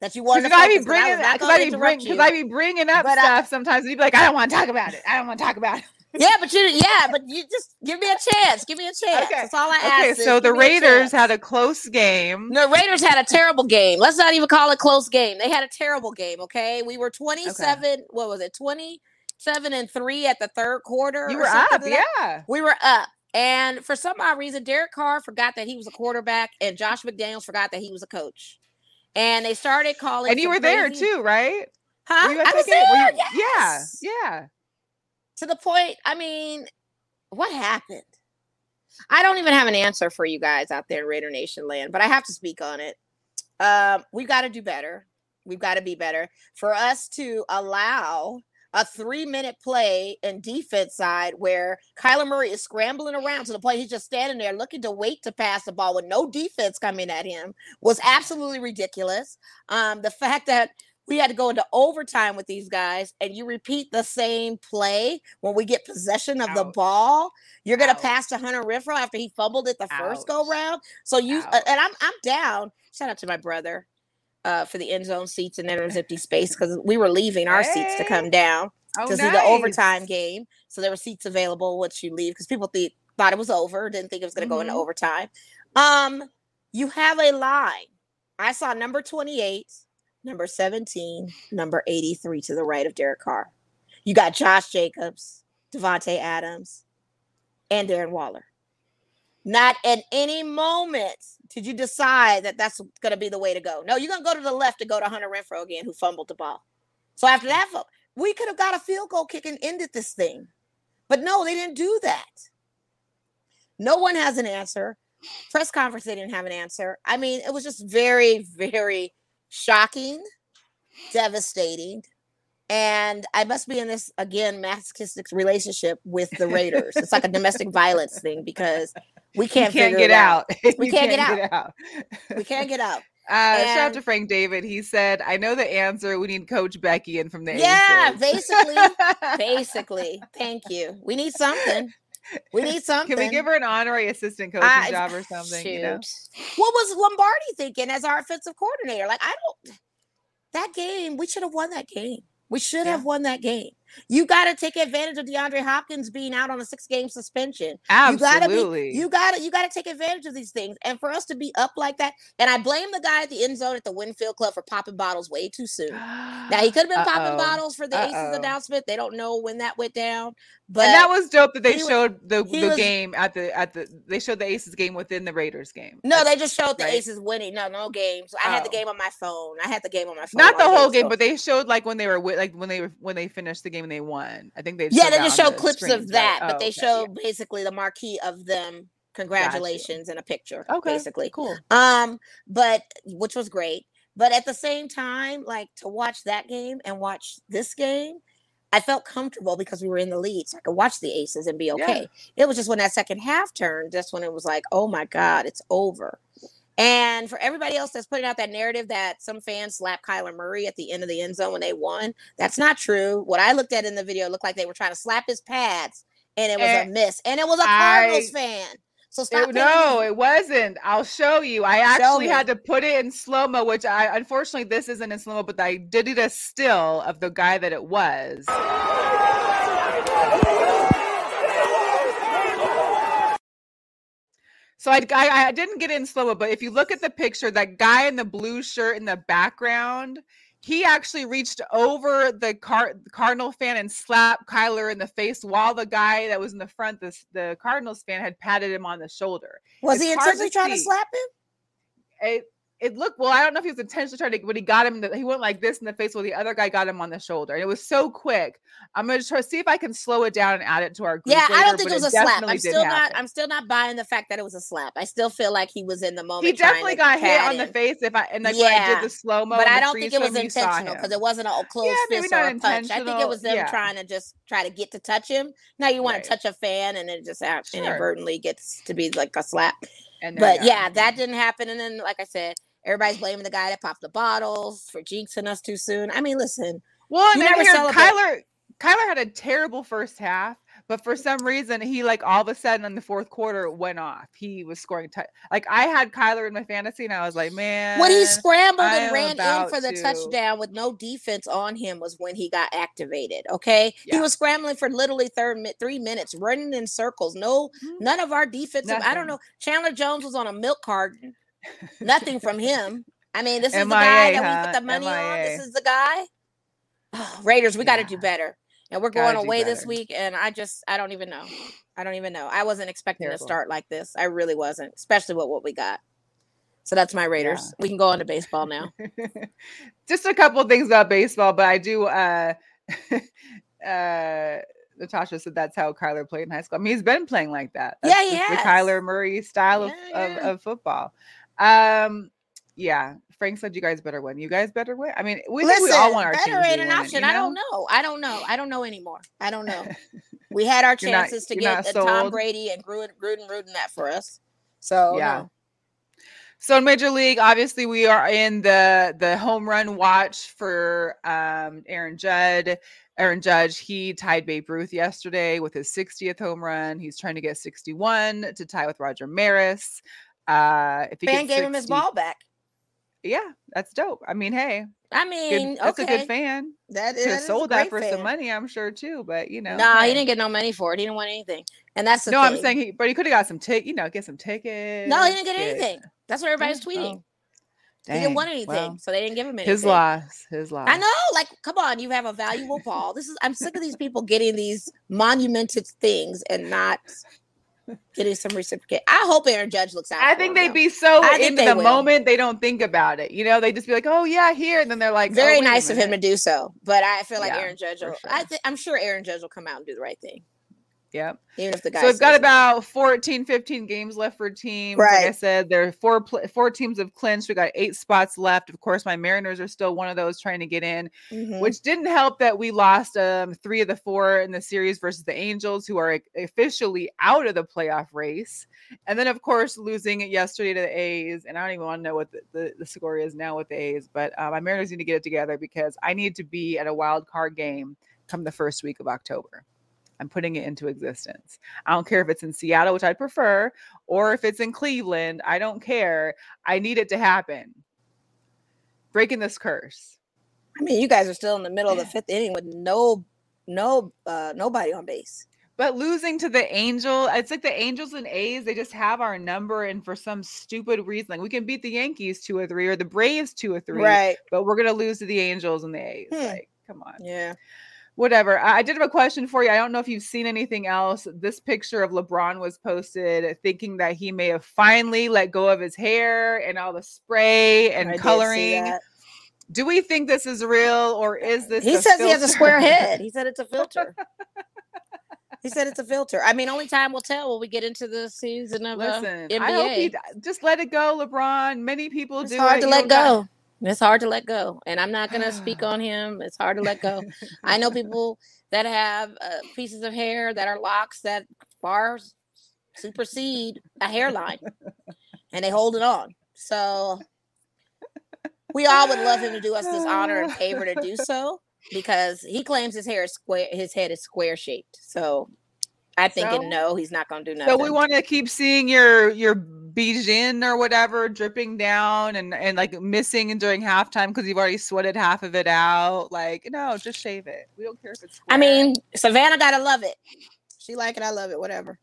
That you want to I be bringing because I, be bring because I be bringing up but stuff I, sometimes, and you'd be like, I don't want to talk about it. I don't want to talk about it. Yeah, but you yeah, but you just give me a chance. Give me a chance. Okay. That's all I ask. Okay, so the Raiders had a close game. The Raiders had a terrible game. Let's not even call it close game. They had a terrible game. Okay, we were twenty seven. Okay. What was it? Twenty seven and three at the third quarter. You were up, yeah. We were up. And for some odd reason, Derek Carr forgot that he was a quarterback, and Josh McDaniels forgot that he was a coach. And they started calling. And you were crazy... there too, right? Huh? I was there. You... Yes. Yeah, yeah to the point, I mean, what happened? I don't even have an answer for you guys out there in Raider Nation land, but I have to speak on it. Um, we've got to do better. We've got to be better for us to allow a three minute play and defense side where Kyler Murray is scrambling around to the point he's just standing there looking to wait to pass the ball with no defense coming at him was absolutely ridiculous. Um, the fact that we had to go into overtime with these guys and you repeat the same play when we get possession of Ouch. the ball you're going to pass to hunter Renfrow after he fumbled it the Ouch. first go round so you uh, and i'm i'm down shout out to my brother uh, for the end zone seats and then there's empty space because we were leaving our hey. seats to come down oh, to nice. see the overtime game so there were seats available once you leave because people th- thought it was over didn't think it was going to mm-hmm. go into mm-hmm. overtime um you have a line i saw number 28 number 17, number 83 to the right of Derek Carr. You got Josh Jacobs, Davante Adams, and Darren Waller. Not at any moment did you decide that that's going to be the way to go. No, you're going to go to the left to go to Hunter Renfrow again, who fumbled the ball. So after that, we could have got a field goal kick and ended this thing. But no, they didn't do that. No one has an answer. Press conference, they didn't have an answer. I mean, it was just very, very shocking, devastating. And I must be in this again masochistic relationship with the Raiders. it's like a domestic violence thing because we can't, can't get out. out. We can't, can't, get, out. get out. we can't get out. Uh, and, shout out to Frank David. He said, "I know the answer. We need Coach Becky in from the yeah, basically, basically. Thank you. We need something. We need something. Can we give her an honorary assistant coaching job or something? Shoot. You know? What was Lombardi thinking as our offensive coordinator? Like, I don't. That game, we should have won that game. We should yeah. have won that game. You got to take advantage of DeAndre Hopkins being out on a six game suspension. Absolutely. You got to you got to take advantage of these things. And for us to be up like that, and I blame the guy at the end zone at the Wynn Field Club for popping bottles way too soon. Now he could have been Uh-oh. popping bottles for the Uh-oh. Aces announcement. They don't know when that went down. But and that was dope that they showed was, the, the was, game at the at the they showed the Aces game within the Raiders game. No, That's, they just showed the right? Aces winning. No, no games. I oh. had the oh. game on my phone. I had the game on my phone. Not the whole game, but they showed like when they were like when they were when they finished the game they won. I think they yeah they just showed clips of that, right? but oh, they okay. showed yeah. basically the marquee of them. Congratulations in a picture. Okay, basically cool. Um, but which was great. But at the same time, like to watch that game and watch this game, I felt comfortable because we were in the lead. So I could watch the aces and be okay. Yeah. It was just when that second half turned, just when it was like, oh my God, it's over. And for everybody else that's putting out that narrative that some fans slapped Kyler Murray at the end of the end zone when they won, that's not true. What I looked at in the video looked like they were trying to slap his pads and it was and a eh, miss. And it was a Cardinals I, fan. So stop. It, no, it wasn't. I'll show you. I actually had to put it in slow mo, which I unfortunately this isn't in slow mo, but I did it a still of the guy that it was. So I, I, I didn't get in slow mo, but if you look at the picture, that guy in the blue shirt in the background, he actually reached over the Car- Cardinal fan and slapped Kyler in the face while the guy that was in the front, the, the Cardinals fan, had patted him on the shoulder. Was it's he intentionally trying to slap him? It, it looked well. I don't know if he was intentionally trying to, but he got him. The, he went like this in the face, while the other guy got him on the shoulder, and it was so quick. I'm gonna try to see if I can slow it down and add it to our. Group. Yeah, later, I don't think it was it a slap. I'm still not. Happen. I'm still not buying the fact that it was a slap. I still feel like he was in the moment. He definitely got hit on the face. If I and like yeah. when I did the slow mo, but I don't think it was intentional because it wasn't a close yeah, fist or a punch. I think it was them yeah. trying to just try to get to touch him. Now you want right. to touch a fan, and it just sure. inadvertently gets to be like a slap. But yeah, that didn't happen. And then, like I said, Everybody's blaming the guy that popped the bottles for jinxing us too soon. I mean, listen. Well, and then here, Kyler, Kyler had a terrible first half, but for some reason, he like all of a sudden in the fourth quarter went off. He was scoring t- like I had Kyler in my fantasy, and I was like, man, when he scrambled and ran in for the to. touchdown with no defense on him was when he got activated. Okay, yeah. he was scrambling for literally third three minutes, running in circles. No, mm-hmm. none of our defensive. Nothing. I don't know. Chandler Jones was on a milk carton Nothing from him. I mean, this is the guy that huh? we put the money MIA. on. This is the guy. Oh, Raiders, we yeah. got to do better. And we're going away this week, and I just, I don't even know. I don't even know. I wasn't expecting Terrible. to start like this. I really wasn't, especially with what we got. So that's my Raiders. Yeah. We can go on to baseball now. just a couple things about baseball, but I do. uh uh Natasha said that's how Kyler played in high school. I mean, he's been playing like that. That's yeah, has. The Kyler Murray style yeah, of, yeah. Of, of football. Um, yeah, Frank said you guys better win. You guys better win. I mean, we, Listen, we all want our better ain't an option. You know? I don't know. I don't know. I don't know anymore. I don't know. we had our chances not, to get Tom Brady and Gruden, Gruden, Gruden that for us. So yeah. No. So in Major League, obviously we are in the the home run watch for um, Aaron Judd. Aaron Judge, he tied Babe Ruth yesterday with his 60th home run. He's trying to get 61 to tie with Roger Maris. Uh, if he fan gave 60, him his ball back. Yeah, that's dope. I mean, hey, I mean, good, that's okay. a good fan. That is sold that for fan. some money, I'm sure too. But you know, no, nah, hey. he didn't get no money for it. He didn't want anything, and that's no. Thing. I'm saying he, but he could have got some tick. You know, get some tickets. No, he didn't get, get anything. That's what everybody's tweeting. Oh. Dang, he didn't want anything, well, so they didn't give him anything. His loss. His loss. I know. Like, come on, you have a valuable ball. This is. I'm sick of these people getting these monumented things and not getting some reciprocate. I hope Aaron Judge looks out. I think they'd be so into the will. moment they don't think about it. You know, they just be like, "Oh yeah, here," and then they're like, "Very oh, nice of him to do so." But I feel like yeah, Aaron Judge. Will, sure. I th- I'm sure Aaron Judge will come out and do the right thing. Yep. Even if the guy so we've got about 14, 15 games left for teams. Right. Like I said, there are four four teams have clinched. We got eight spots left. Of course, my Mariners are still one of those trying to get in, mm-hmm. which didn't help that we lost um, three of the four in the series versus the Angels, who are officially out of the playoff race. And then, of course, losing yesterday to the A's. And I don't even want to know what the, the, the score is now with the A's, but uh, my Mariners need to get it together because I need to be at a wild card game come the first week of October. I'm putting it into existence. I don't care if it's in Seattle, which I'd prefer, or if it's in Cleveland. I don't care. I need it to happen. Breaking this curse. I mean, you guys are still in the middle of the fifth inning with no, no, uh, nobody on base. But losing to the Angel, it's like the Angels and A's, they just have our number. And for some stupid reason, like we can beat the Yankees two or three or the Braves two or three. Right. But we're going to lose to the Angels and the A's. Hmm. Like, come on. Yeah whatever. I did have a question for you. I don't know if you've seen anything else. This picture of LeBron was posted thinking that he may have finally let go of his hair and all the spray and I coloring. Do we think this is real or is this? He says filter? he has a square head. He said it's a filter. he said it's a filter. I mean, only time will tell when we get into the season of uh, Listen, uh, NBA. I hope he just let it go, LeBron. Many people it's do. Hard it. to let go. It's hard to let go. And I'm not going to speak on him. It's hard to let go. I know people that have uh, pieces of hair that are locks that far supersede a hairline and they hold it on. So we all would love him to do us this honor and favor to do so because he claims his hair is square, his head is square shaped. So I think so, no, he's not going to do nothing. So we want to keep seeing your your Bijan or whatever dripping down and and like missing and during halftime because you've already sweated half of it out. Like no, just shave it. We don't care if it's. Square. I mean, Savannah gotta love it. She like it. I love it. Whatever.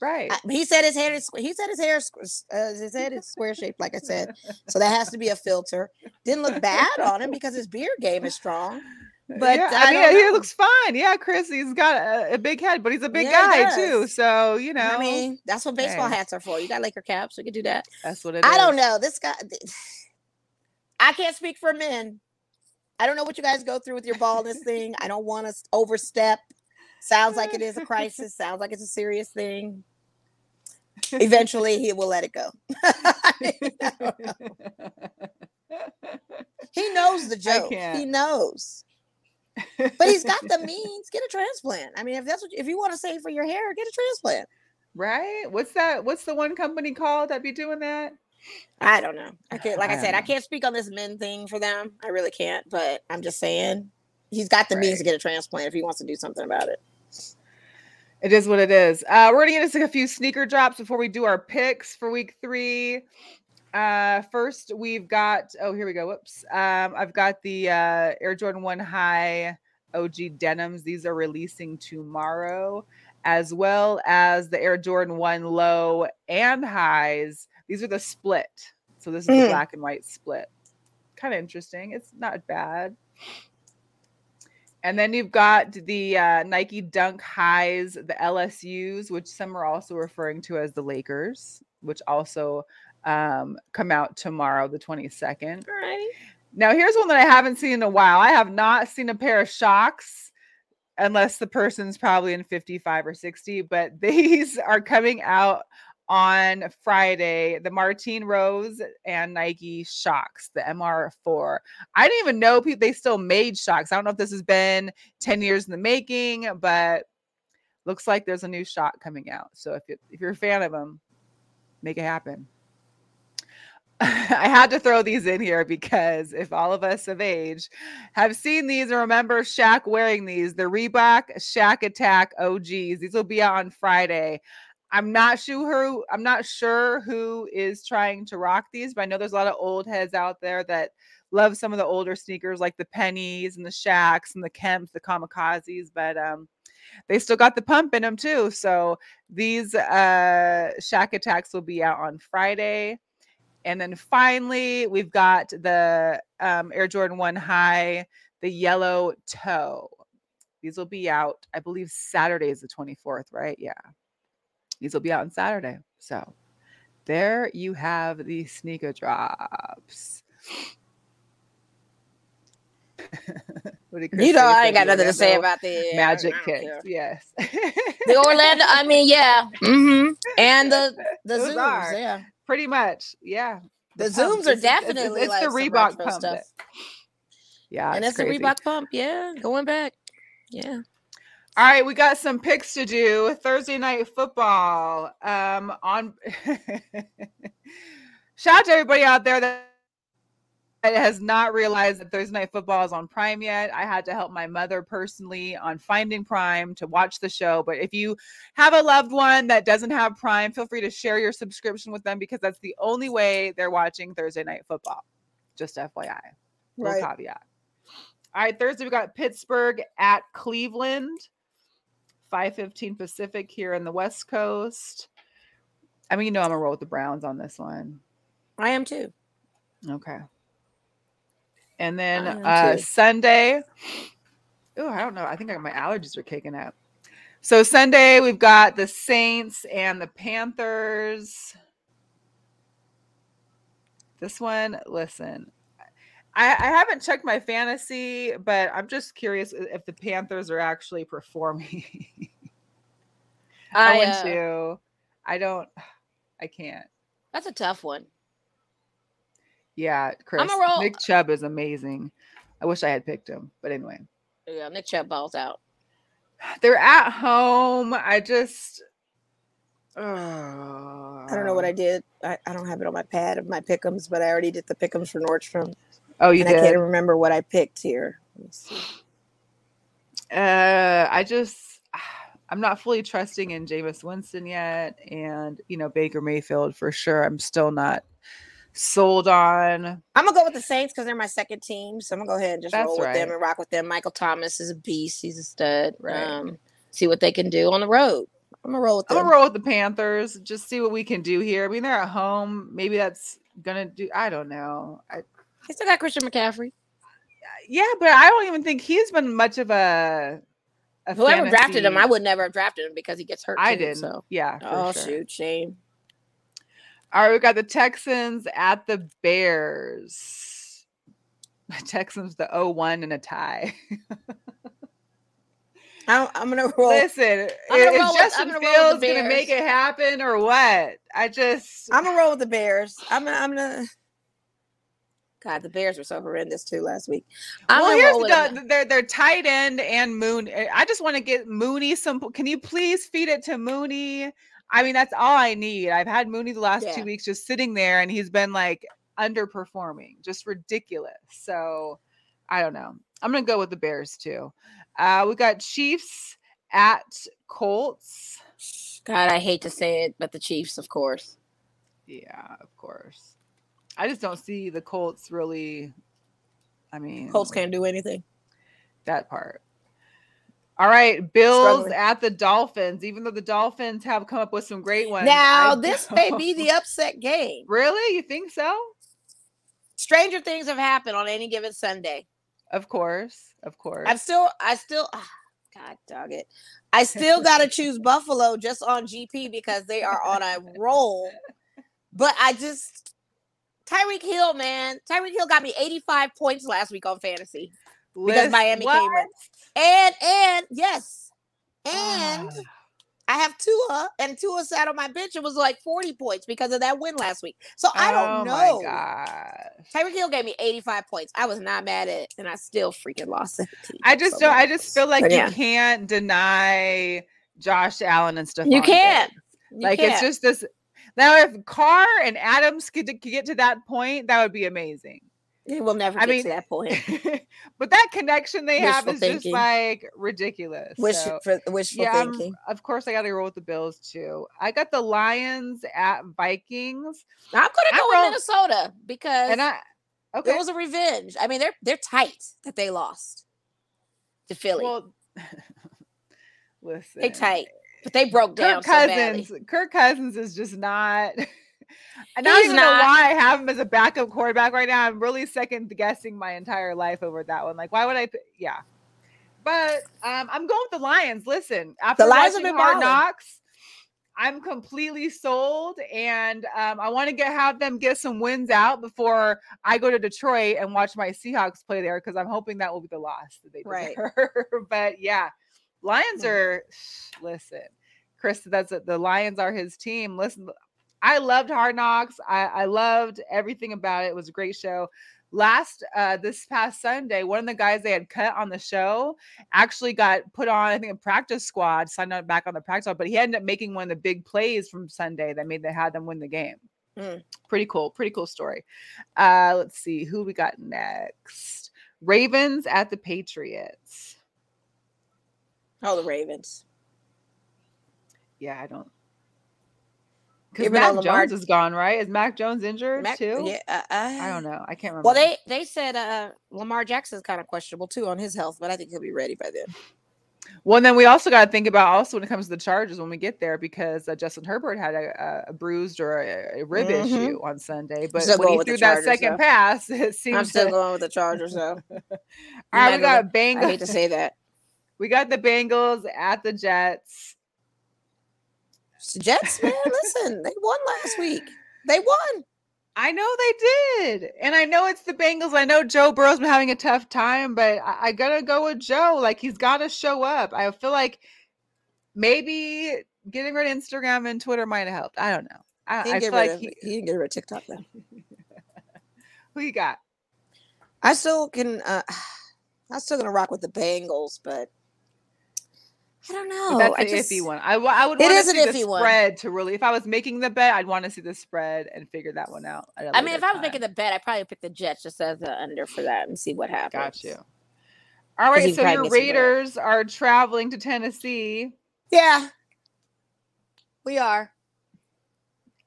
Right. I, he said his hair is. He said his hair is. Uh, his head is square shaped, like I said. So that has to be a filter. Didn't look bad on him because his beard game is strong. But yeah, I, I mean, he looks fine. Yeah, Chris, he's got a, a big head, but he's a big yeah, guy too. So you know, I mean, that's what baseball hats are for. You got Laker caps. We could do that. That's what it I is. don't know. This guy, I can't speak for men. I don't know what you guys go through with your baldness thing. I don't want to overstep. Sounds like it is a crisis. Sounds like it's a serious thing. Eventually, he will let it go. he knows the joke. He knows. But he's got the means. Get a transplant. I mean, if that's what if you want to save for your hair, get a transplant. Right? What's that? What's the one company called that be doing that? I don't know. I can't. Like I, I said, know. I can't speak on this men thing for them. I really can't. But I'm just saying, he's got the right. means to get a transplant if he wants to do something about it. It is what it is. Uh, we're gonna get into a few sneaker drops before we do our picks for week three. Uh, first, we've got. Oh, here we go. Whoops. Um, I've got the uh, Air Jordan One High OG denims. These are releasing tomorrow, as well as the Air Jordan One Low and Highs. These are the split. So this is mm. the black and white split. Kind of interesting. It's not bad. And then you've got the uh, Nike Dunk Highs, the LSUs, which some are also referring to as the Lakers, which also um, come out tomorrow, the 22nd. All right. Now, here's one that I haven't seen in a while. I have not seen a pair of Shox unless the person's probably in 55 or 60, but these are coming out on Friday, the Martine Rose and Nike Shox, the MR4. I didn't even know people they still made Shox. I don't know if this has been 10 years in the making, but looks like there's a new shock coming out. So if, you, if you're a fan of them, make it happen. I had to throw these in here because if all of us of age have seen these and remember Shaq wearing these, the Reebok Shaq Attack OGs, these will be out on Friday. I'm not sure who I'm not sure who is trying to rock these, but I know there's a lot of old heads out there that love some of the older sneakers like the pennies and the shacks and the kemps, the kamikazes, but um they still got the pump in them too. So these uh Shaq attacks will be out on Friday. And then finally, we've got the um, Air Jordan 1 High, the yellow toe. These will be out, I believe Saturday is the 24th, right? Yeah. These will be out on Saturday. So there you have the sneaker drops. you know, I ain't got nothing to say about the magic kits. Yes, the Orlando. I mean, yeah, mm-hmm. and the the Those zooms. Yeah, pretty much. Yeah, the, the zooms are definitely it's, it's, it's like the Reebok pump. That, yeah, and it's, it's the Reebok pump. Yeah, going back. Yeah. All right, we got some picks to do. Thursday night football. Um, on shout out to everybody out there that has not realized that Thursday night football is on Prime yet. I had to help my mother personally on finding Prime to watch the show. But if you have a loved one that doesn't have Prime, feel free to share your subscription with them because that's the only way they're watching Thursday night football. Just FYI. Right. caveat. All right, Thursday we got Pittsburgh at Cleveland. 5:15 Pacific here in the West Coast. I mean, you know, I'm gonna roll with the Browns on this one. I am too. Okay. And then uh, Sunday. Oh, I don't know. I think my allergies are kicking up. So Sunday we've got the Saints and the Panthers. This one, listen, I, I haven't checked my fantasy, but I'm just curious if the Panthers are actually performing. I, I want uh, to. I don't. I can't. That's a tough one. Yeah, Chris. Roll- Nick Chubb is amazing. I wish I had picked him, but anyway. Yeah, Nick Chubb balls out. They're at home. I just. Uh, I don't know what I did. I, I don't have it on my pad of my pickums, but I already did the pickums for Nordstrom. Oh, you and did? I can't remember what I picked here. Uh, I just I'm not fully trusting in Jameis Winston yet, and you know Baker Mayfield for sure. I'm still not sold on. I'm gonna go with the Saints because they're my second team, so I'm gonna go ahead and just That's roll with right. them and rock with them. Michael Thomas is a beast; he's a stud. Right. Um, see what they can do on the road. I'm gonna roll with them. I'm gonna roll with the Panthers. Just see what we can do here. I mean, they're at home. Maybe that's gonna do. I don't know. I he still got Christian McCaffrey. Yeah, but I don't even think he's been much of a. a Whoever fantasy. drafted him, I would never have drafted him because he gets hurt. I did. not So yeah. Oh sure. shoot, shame. All right, we got the Texans at the Bears. The Texans the 0-1 and a tie. I'm, I'm, gonna roll. Listen, I'm gonna roll is Justin with, gonna Fields gonna make it happen or what? I just I'm gonna roll with the Bears. I'm gonna, I'm gonna. God, the Bears were so horrendous too last week. I'm well, here's the, they're they're tight end and Moon. I just want to get Mooney some. Can you please feed it to Mooney? I mean, that's all I need. I've had Mooney the last yeah. two weeks just sitting there, and he's been like underperforming, just ridiculous. So I don't know. I'm gonna go with the Bears too. Uh, we got Chiefs at Colts. God, I hate to say it, but the Chiefs, of course. Yeah, of course. I just don't see the Colts really. I mean, Colts can't do anything. That part. All right, Bills Struggling. at the Dolphins. Even though the Dolphins have come up with some great ones. Now, I this may be the upset game. Really? You think so? Stranger things have happened on any given Sunday. Of course, of course. I'm still, I still, oh, God dog it. I still got to choose Buffalo just on GP because they are on a roll. But I just, Tyreek Hill, man, Tyreek Hill got me 85 points last week on fantasy because Miami what? came in. And and yes, and uh. I have Tua, and Tua sat on my bench. It was like 40 points because of that win last week. So I don't oh know. Tyreek Hill gave me 85 points. I was not mad at it, and I still freaking lost it. I just so don't. I just feel like but you yeah. can't deny Josh Allen and stuff. You can't. You like can't. it's just this. Now, if Carr and Adams could, could get to that point, that would be amazing. It will never I get mean, to that point. but that connection they wishful have is thinking. just like ridiculous. Wish so, for wishful yeah, um, thinking. I'm, of course, I got to roll with the Bills too. I got the Lions at Vikings. I'm gonna go with Minnesota because and I, okay. it was a revenge. I mean, they're they're tight that they lost to Philly. Well, listen, they tight, but they broke down. Kirk Cousins, so Kirk Cousins is just not. I don't even know why I have him as a backup quarterback right now. I'm really second guessing my entire life over that one. Like, why would I? Yeah, but um, I'm going with the Lions. Listen, after the Lions watching Hard Knocks, I'm completely sold, and um, I want to get have them get some wins out before I go to Detroit and watch my Seahawks play there because I'm hoping that will be the loss that they right. but yeah, Lions are. Listen, Chris, that's it. The Lions are his team. Listen, I loved Hard Knocks. I, I loved everything about it. It was a great show. Last uh this past Sunday, one of the guys they had cut on the show actually got put on, I think, a practice squad, signed up back on the practice squad, but he ended up making one of the big plays from Sunday that made they had them win the game. Mm. Pretty cool, pretty cool story. Uh let's see who we got next. Ravens at the Patriots. Oh, the Ravens. Yeah, I don't because Mac Jones is gone, right? Is Mac Jones injured Mac, too? Yeah, uh, I don't know. I can't remember. Well, they they said uh, Lamar Jackson's kind of questionable too on his health, but I think he'll be ready by then. Well, then we also got to think about also when it comes to the Chargers when we get there because uh, Justin Herbert had a, a brurised or a, a rib mm-hmm. issue on Sunday, but when he threw that second though. pass, it seems I'm still to... going with the Chargers though. All right, we got Bengals. I hate to say that. We got the Bengals at the Jets. Jets, man, listen, they won last week. They won. I know they did. And I know it's the Bengals. I know Joe Burrow's been having a tough time, but I, I gotta go with Joe. Like he's gotta show up. I feel like maybe getting rid of Instagram and Twitter might have helped. I don't know. I, I feel like of, he, he didn't get rid of TikTok though. Who you got? I still can uh I'm still gonna rock with the Bengals, but I don't know. But that's an just, iffy one. I, I would. It is an iffy one. Spread to really, if I was making the bet, I'd want to see the spread and figure that one out. I mean, if I was making the bet, I'd probably pick the Jets just as the under for that and see what happens. Got you. All right, so your Raiders are traveling to Tennessee. Yeah, we are.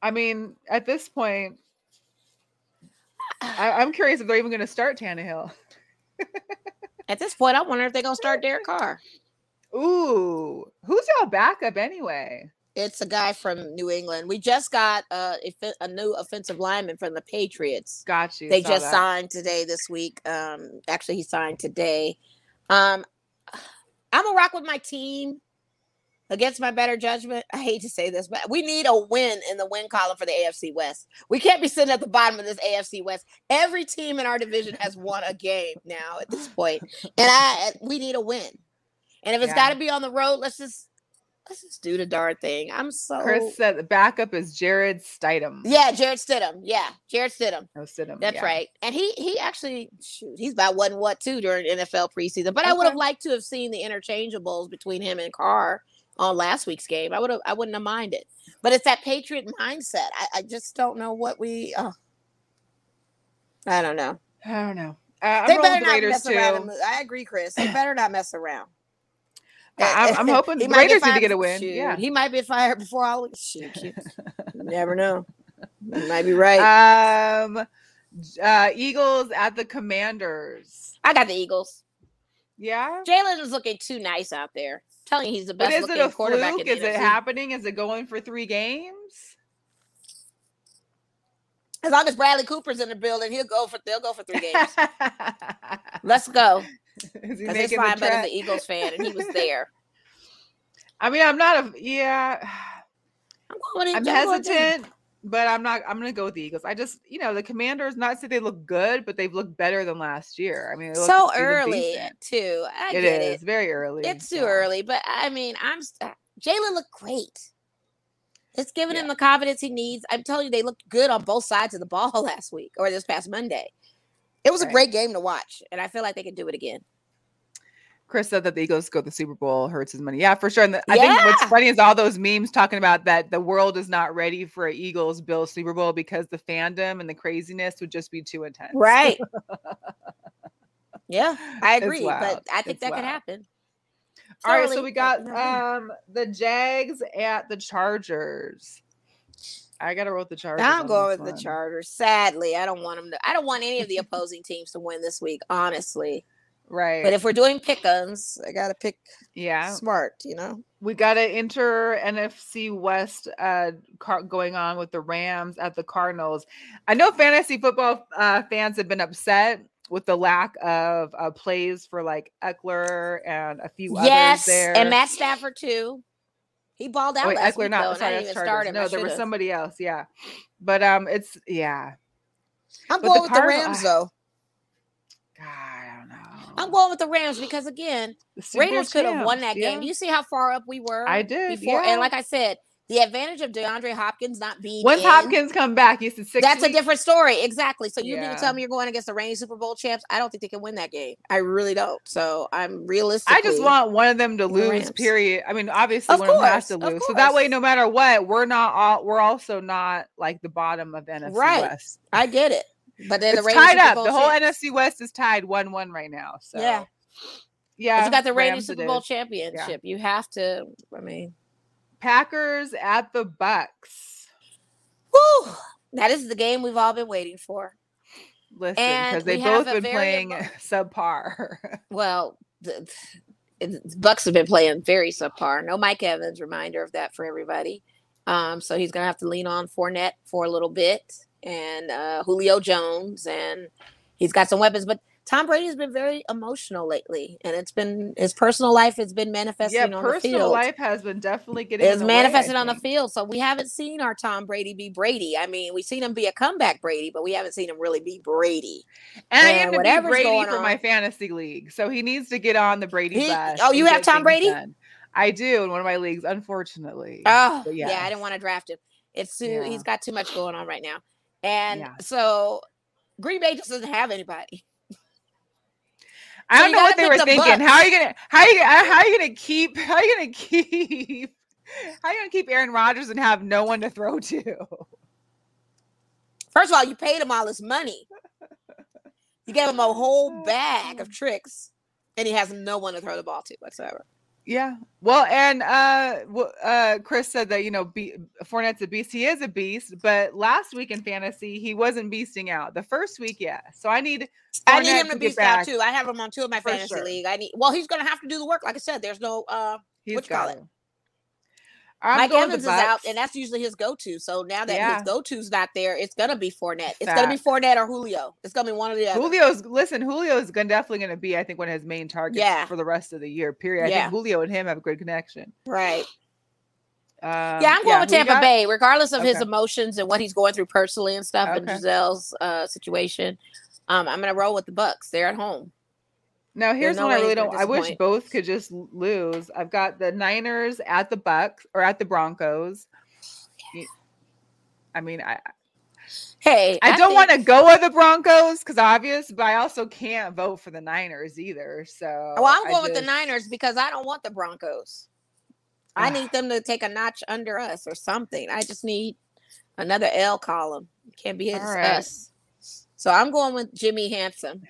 I mean, at this point, I, am curious if they're even going to start Tannehill. at this point, I wonder if they're going to start Derek Carr. Ooh, who's y'all backup anyway? It's a guy from New England. We just got uh, a new offensive lineman from the Patriots. Got you. They just that. signed today this week. Um, actually, he signed today. Um, I'm a rock with my team. against my better judgment, I hate to say this, but we need a win in the win column for the AFC West. We can't be sitting at the bottom of this AFC West. Every team in our division has won a game now at this point, and I we need a win. And if it's yeah. got to be on the road, let's just let's just do the darn thing. I'm so. Chris said the backup is Jarrett Stidham. Yeah, Jarrett Stidham. Yeah, Jarrett Stidham. Oh, Stidham. That's yeah. right. And he he actually shoot, he's about one what two during NFL preseason. But okay. I would have liked to have seen the interchangeables between him and Carr on last week's game. I would have I wouldn't have minded. But it's that Patriot mindset. I, I just don't know what we. Oh, I don't know. I don't know. Uh, they better not mess too. around. I agree, Chris. They better not mess around. I'm, I'm hoping the Raiders need to get a win. Shoot. Yeah, he might be fired before all. Shoot, you never know. You might be right. Um, uh, Eagles at the Commanders. I got the Eagles. Yeah, Jalen is looking too nice out there. I'm telling you, he's the best but is looking it a quarterback. Fluke? is it happening? Is it going for three games? As long as Bradley Cooper's in the building, he'll go for they'll go for three games. Let's go. Because he's fine, but as an Eagles fan, and he was there. I mean, I'm not a yeah. I'm, going I'm hesitant, but I'm not. I'm going to go with the Eagles. I just, you know, the Commanders. Not say they look good, but they've looked better than last year. I mean, so early too. I it is it. very early. It's too early, but I mean, I'm uh, Jalen looked great. It's giving yeah. him the confidence he needs. I'm telling you, they looked good on both sides of the ball last week or this past Monday. It was right. a great game to watch, and I feel like they can do it again. Chris said that the Eagles go to the Super Bowl hurts his money. Yeah, for sure. And the, I think what's funny is all those memes talking about that the world is not ready for an Eagles Bill Super Bowl because the fandom and the craziness would just be too intense. Right. yeah, I agree. But I think it's that wild. could happen. All right, so we got um the Jags at the Chargers. I gotta roll the Chargers. I'm going with the Chargers. Sadly, I don't want them to. I don't want any of the opposing teams to win this week. Honestly, right. But if we're doing pickums, I gotta pick. Yeah, smart. You know, we got to enter NFC West uh, car- going on with the Rams at the Cardinals. I know fantasy football uh, fans have been upset with the lack of uh, plays for like Ekeler and a few yes, others there. and Matt Stafford too. He balled out. Wait, Ekeler, week, not though, sorry, that's Chargers. No, there was somebody else. Yeah, but um, it's yeah. I'm but going the with Cardinal, the Rams though. God, I don't know. I'm going with the Rams because again, the Raiders could have won that yeah. game. You see how far up we were. I did. Before, yeah. and like I said, the advantage of DeAndre Hopkins not being once in, Hopkins come back, you said six. That's weeks. a different story, exactly. So you yeah. need to tell me you're going against the reigning Super Bowl champs. I don't think they can win that game. I really don't. So I'm realistic. I just want one of them to lose. Period. I mean, obviously of one course, of them has to lose. So that way, no matter what, we're not all. We're also not like the bottom of NFC right. West. I get it, but they're it's the tied up. The whole champs. NFC West is tied one-one right now. So yeah, yeah. You got the reigning Super Bowl championship. Yeah. You have to. I mean. Packers at the Bucs. Woo! That is the game we've all been waiting for. Listen, because they've both been playing emo- subpar. well, the, the, Bucs have been playing very subpar. No Mike Evans. Reminder of that for everybody. Um, so he's gonna have to lean on Fournette for a little bit and uh, Julio Jones, and he's got some weapons, but Tom Brady has been very emotional lately, and it's been his personal life has been manifesting yeah, on the field. His personal life has been definitely getting. It's manifested way, on the field, so we haven't seen our Tom Brady be Brady. I mean, we've seen him be a comeback Brady, but we haven't seen him really be Brady. And, and I am be Brady for on, my fantasy league, so he needs to get on the Brady he, bus. Oh, you have Tom Brady? Done. I do in one of my leagues, unfortunately. Oh, yes. yeah, I didn't want to draft him. It's too, yeah. he's got too much going on right now, and yeah. so Green Bay just doesn't have anybody. I don't know what they were the thinking. How are you gonna how are you uh, how are you gonna keep how are you gonna keep how are you gonna keep Aaron Rodgers and have no one to throw to? First of all, you paid him all his money. You gave him a whole bag of tricks, and he has no one to throw the ball to whatsoever. Yeah. Well, and uh, uh, Chris said that you know, B- Fournette's a beast. He is a beast, but last week in fantasy, he wasn't beasting out. The first week, yeah. So I need. I need him to, to beast out too. I have him on two of my fantasy sure. league. I need. Well, he's going to have to do the work. Like I said, there's no. uh He's what you call it? I'm Mike Evans is out, and that's usually his go-to. So now that yeah. his go-to's not there, it's gonna be Fournette. It's Fact. gonna be Fournette or Julio. It's gonna be one of the other. Julio's listen. Julio's gonna definitely gonna be, I think, one of his main targets yeah. for the rest of the year. Period. I yeah. think Julio and him have a good connection. Right. Um, yeah, I'm going with Tampa Bay, regardless of okay. his emotions and what he's going through personally and stuff, okay. and Gisele's uh, situation. Um, I'm gonna roll with the Bucs. They're at home. Now here's no one I really don't. I wish both could just lose. I've got the Niners at the Bucs or at the Broncos. I mean, I hey, I, I don't think... want to go with the Broncos because obvious, but I also can't vote for the Niners either. Oh, so well, I'm going just... with the Niners because I don't want the Broncos. I ah. need them to take a notch under us or something. I just need another L column. It can't be right. us. So I'm going with Jimmy Handsome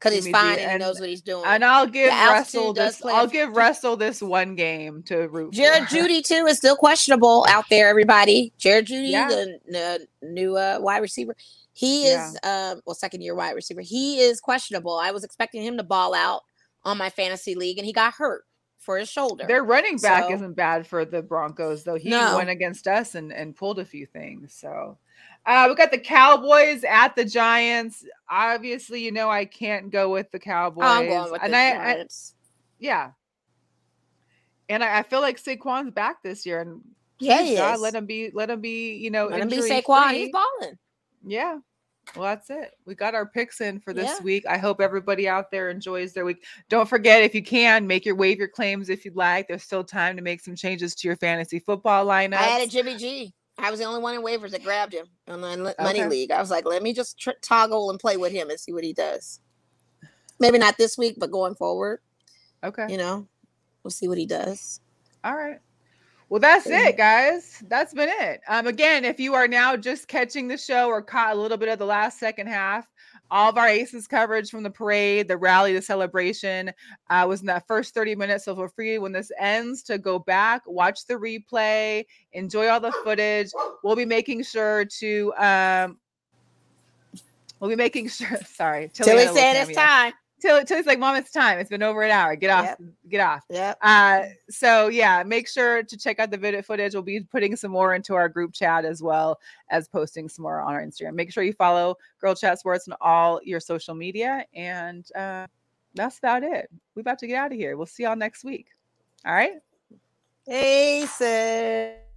because he's fine and, and, he knows what he's doing. And I'll give Russell this. I'll give Russell this one game to root. Jared for. Jeudy too is still questionable out there. Everybody, Jared Jeudy, yeah. the, the, new uh, wide receiver, he is yeah. um, well second year wide receiver. He is questionable. I was expecting him to ball out on my fantasy league, and he got hurt for his shoulder. Their running back so, isn't bad for the Broncos though. He no. went against us and and pulled a few things. So uh, we got the Cowboys at the Giants. Obviously, you know I can't go with the Cowboys. I'm going with and the I, Giants. I, yeah, and I, I, feel like Saquon's back this year, and yeah, he God, let him be. Let him be. You know, let him be Saquon. Free. He's balling. Yeah. Well, that's it. We got our picks in for this yeah. week. I hope everybody out there enjoys their week. Don't forget, if you can, make your waiver claims if you'd like. There's still time to make some changes to your fantasy football lineup. I added Jimmy G. I was the only one in waivers that grabbed him on the money okay. league. I was like, let me just tr- toggle and play with him and see what he does. Maybe not this week, but going forward. Okay. You know, we'll see what he does. All right. Well, that's it, guys. That's been it. Um, again, if you are now just catching the show or caught a little bit of the last second half, all of our aces coverage from the parade, the rally, the celebration uh, was in that first 30 minutes. So feel free when this ends to go back, watch the replay, enjoy all the footage. We'll be making sure to um, we'll be making sure. Sorry, Tilly said it's time till till it's like, Mom, it's time. It's been over an hour. Get off. Yep. Get off. Yeah. Uh, so yeah, make sure to check out the video footage. We'll be putting some more into our group chat as well as posting some more on our Instagram. Make sure you follow Girl Chat Sports on all your social media. And uh, that's about it. We're about to get out of here. We'll see y'all next week. All right. Hey, sis.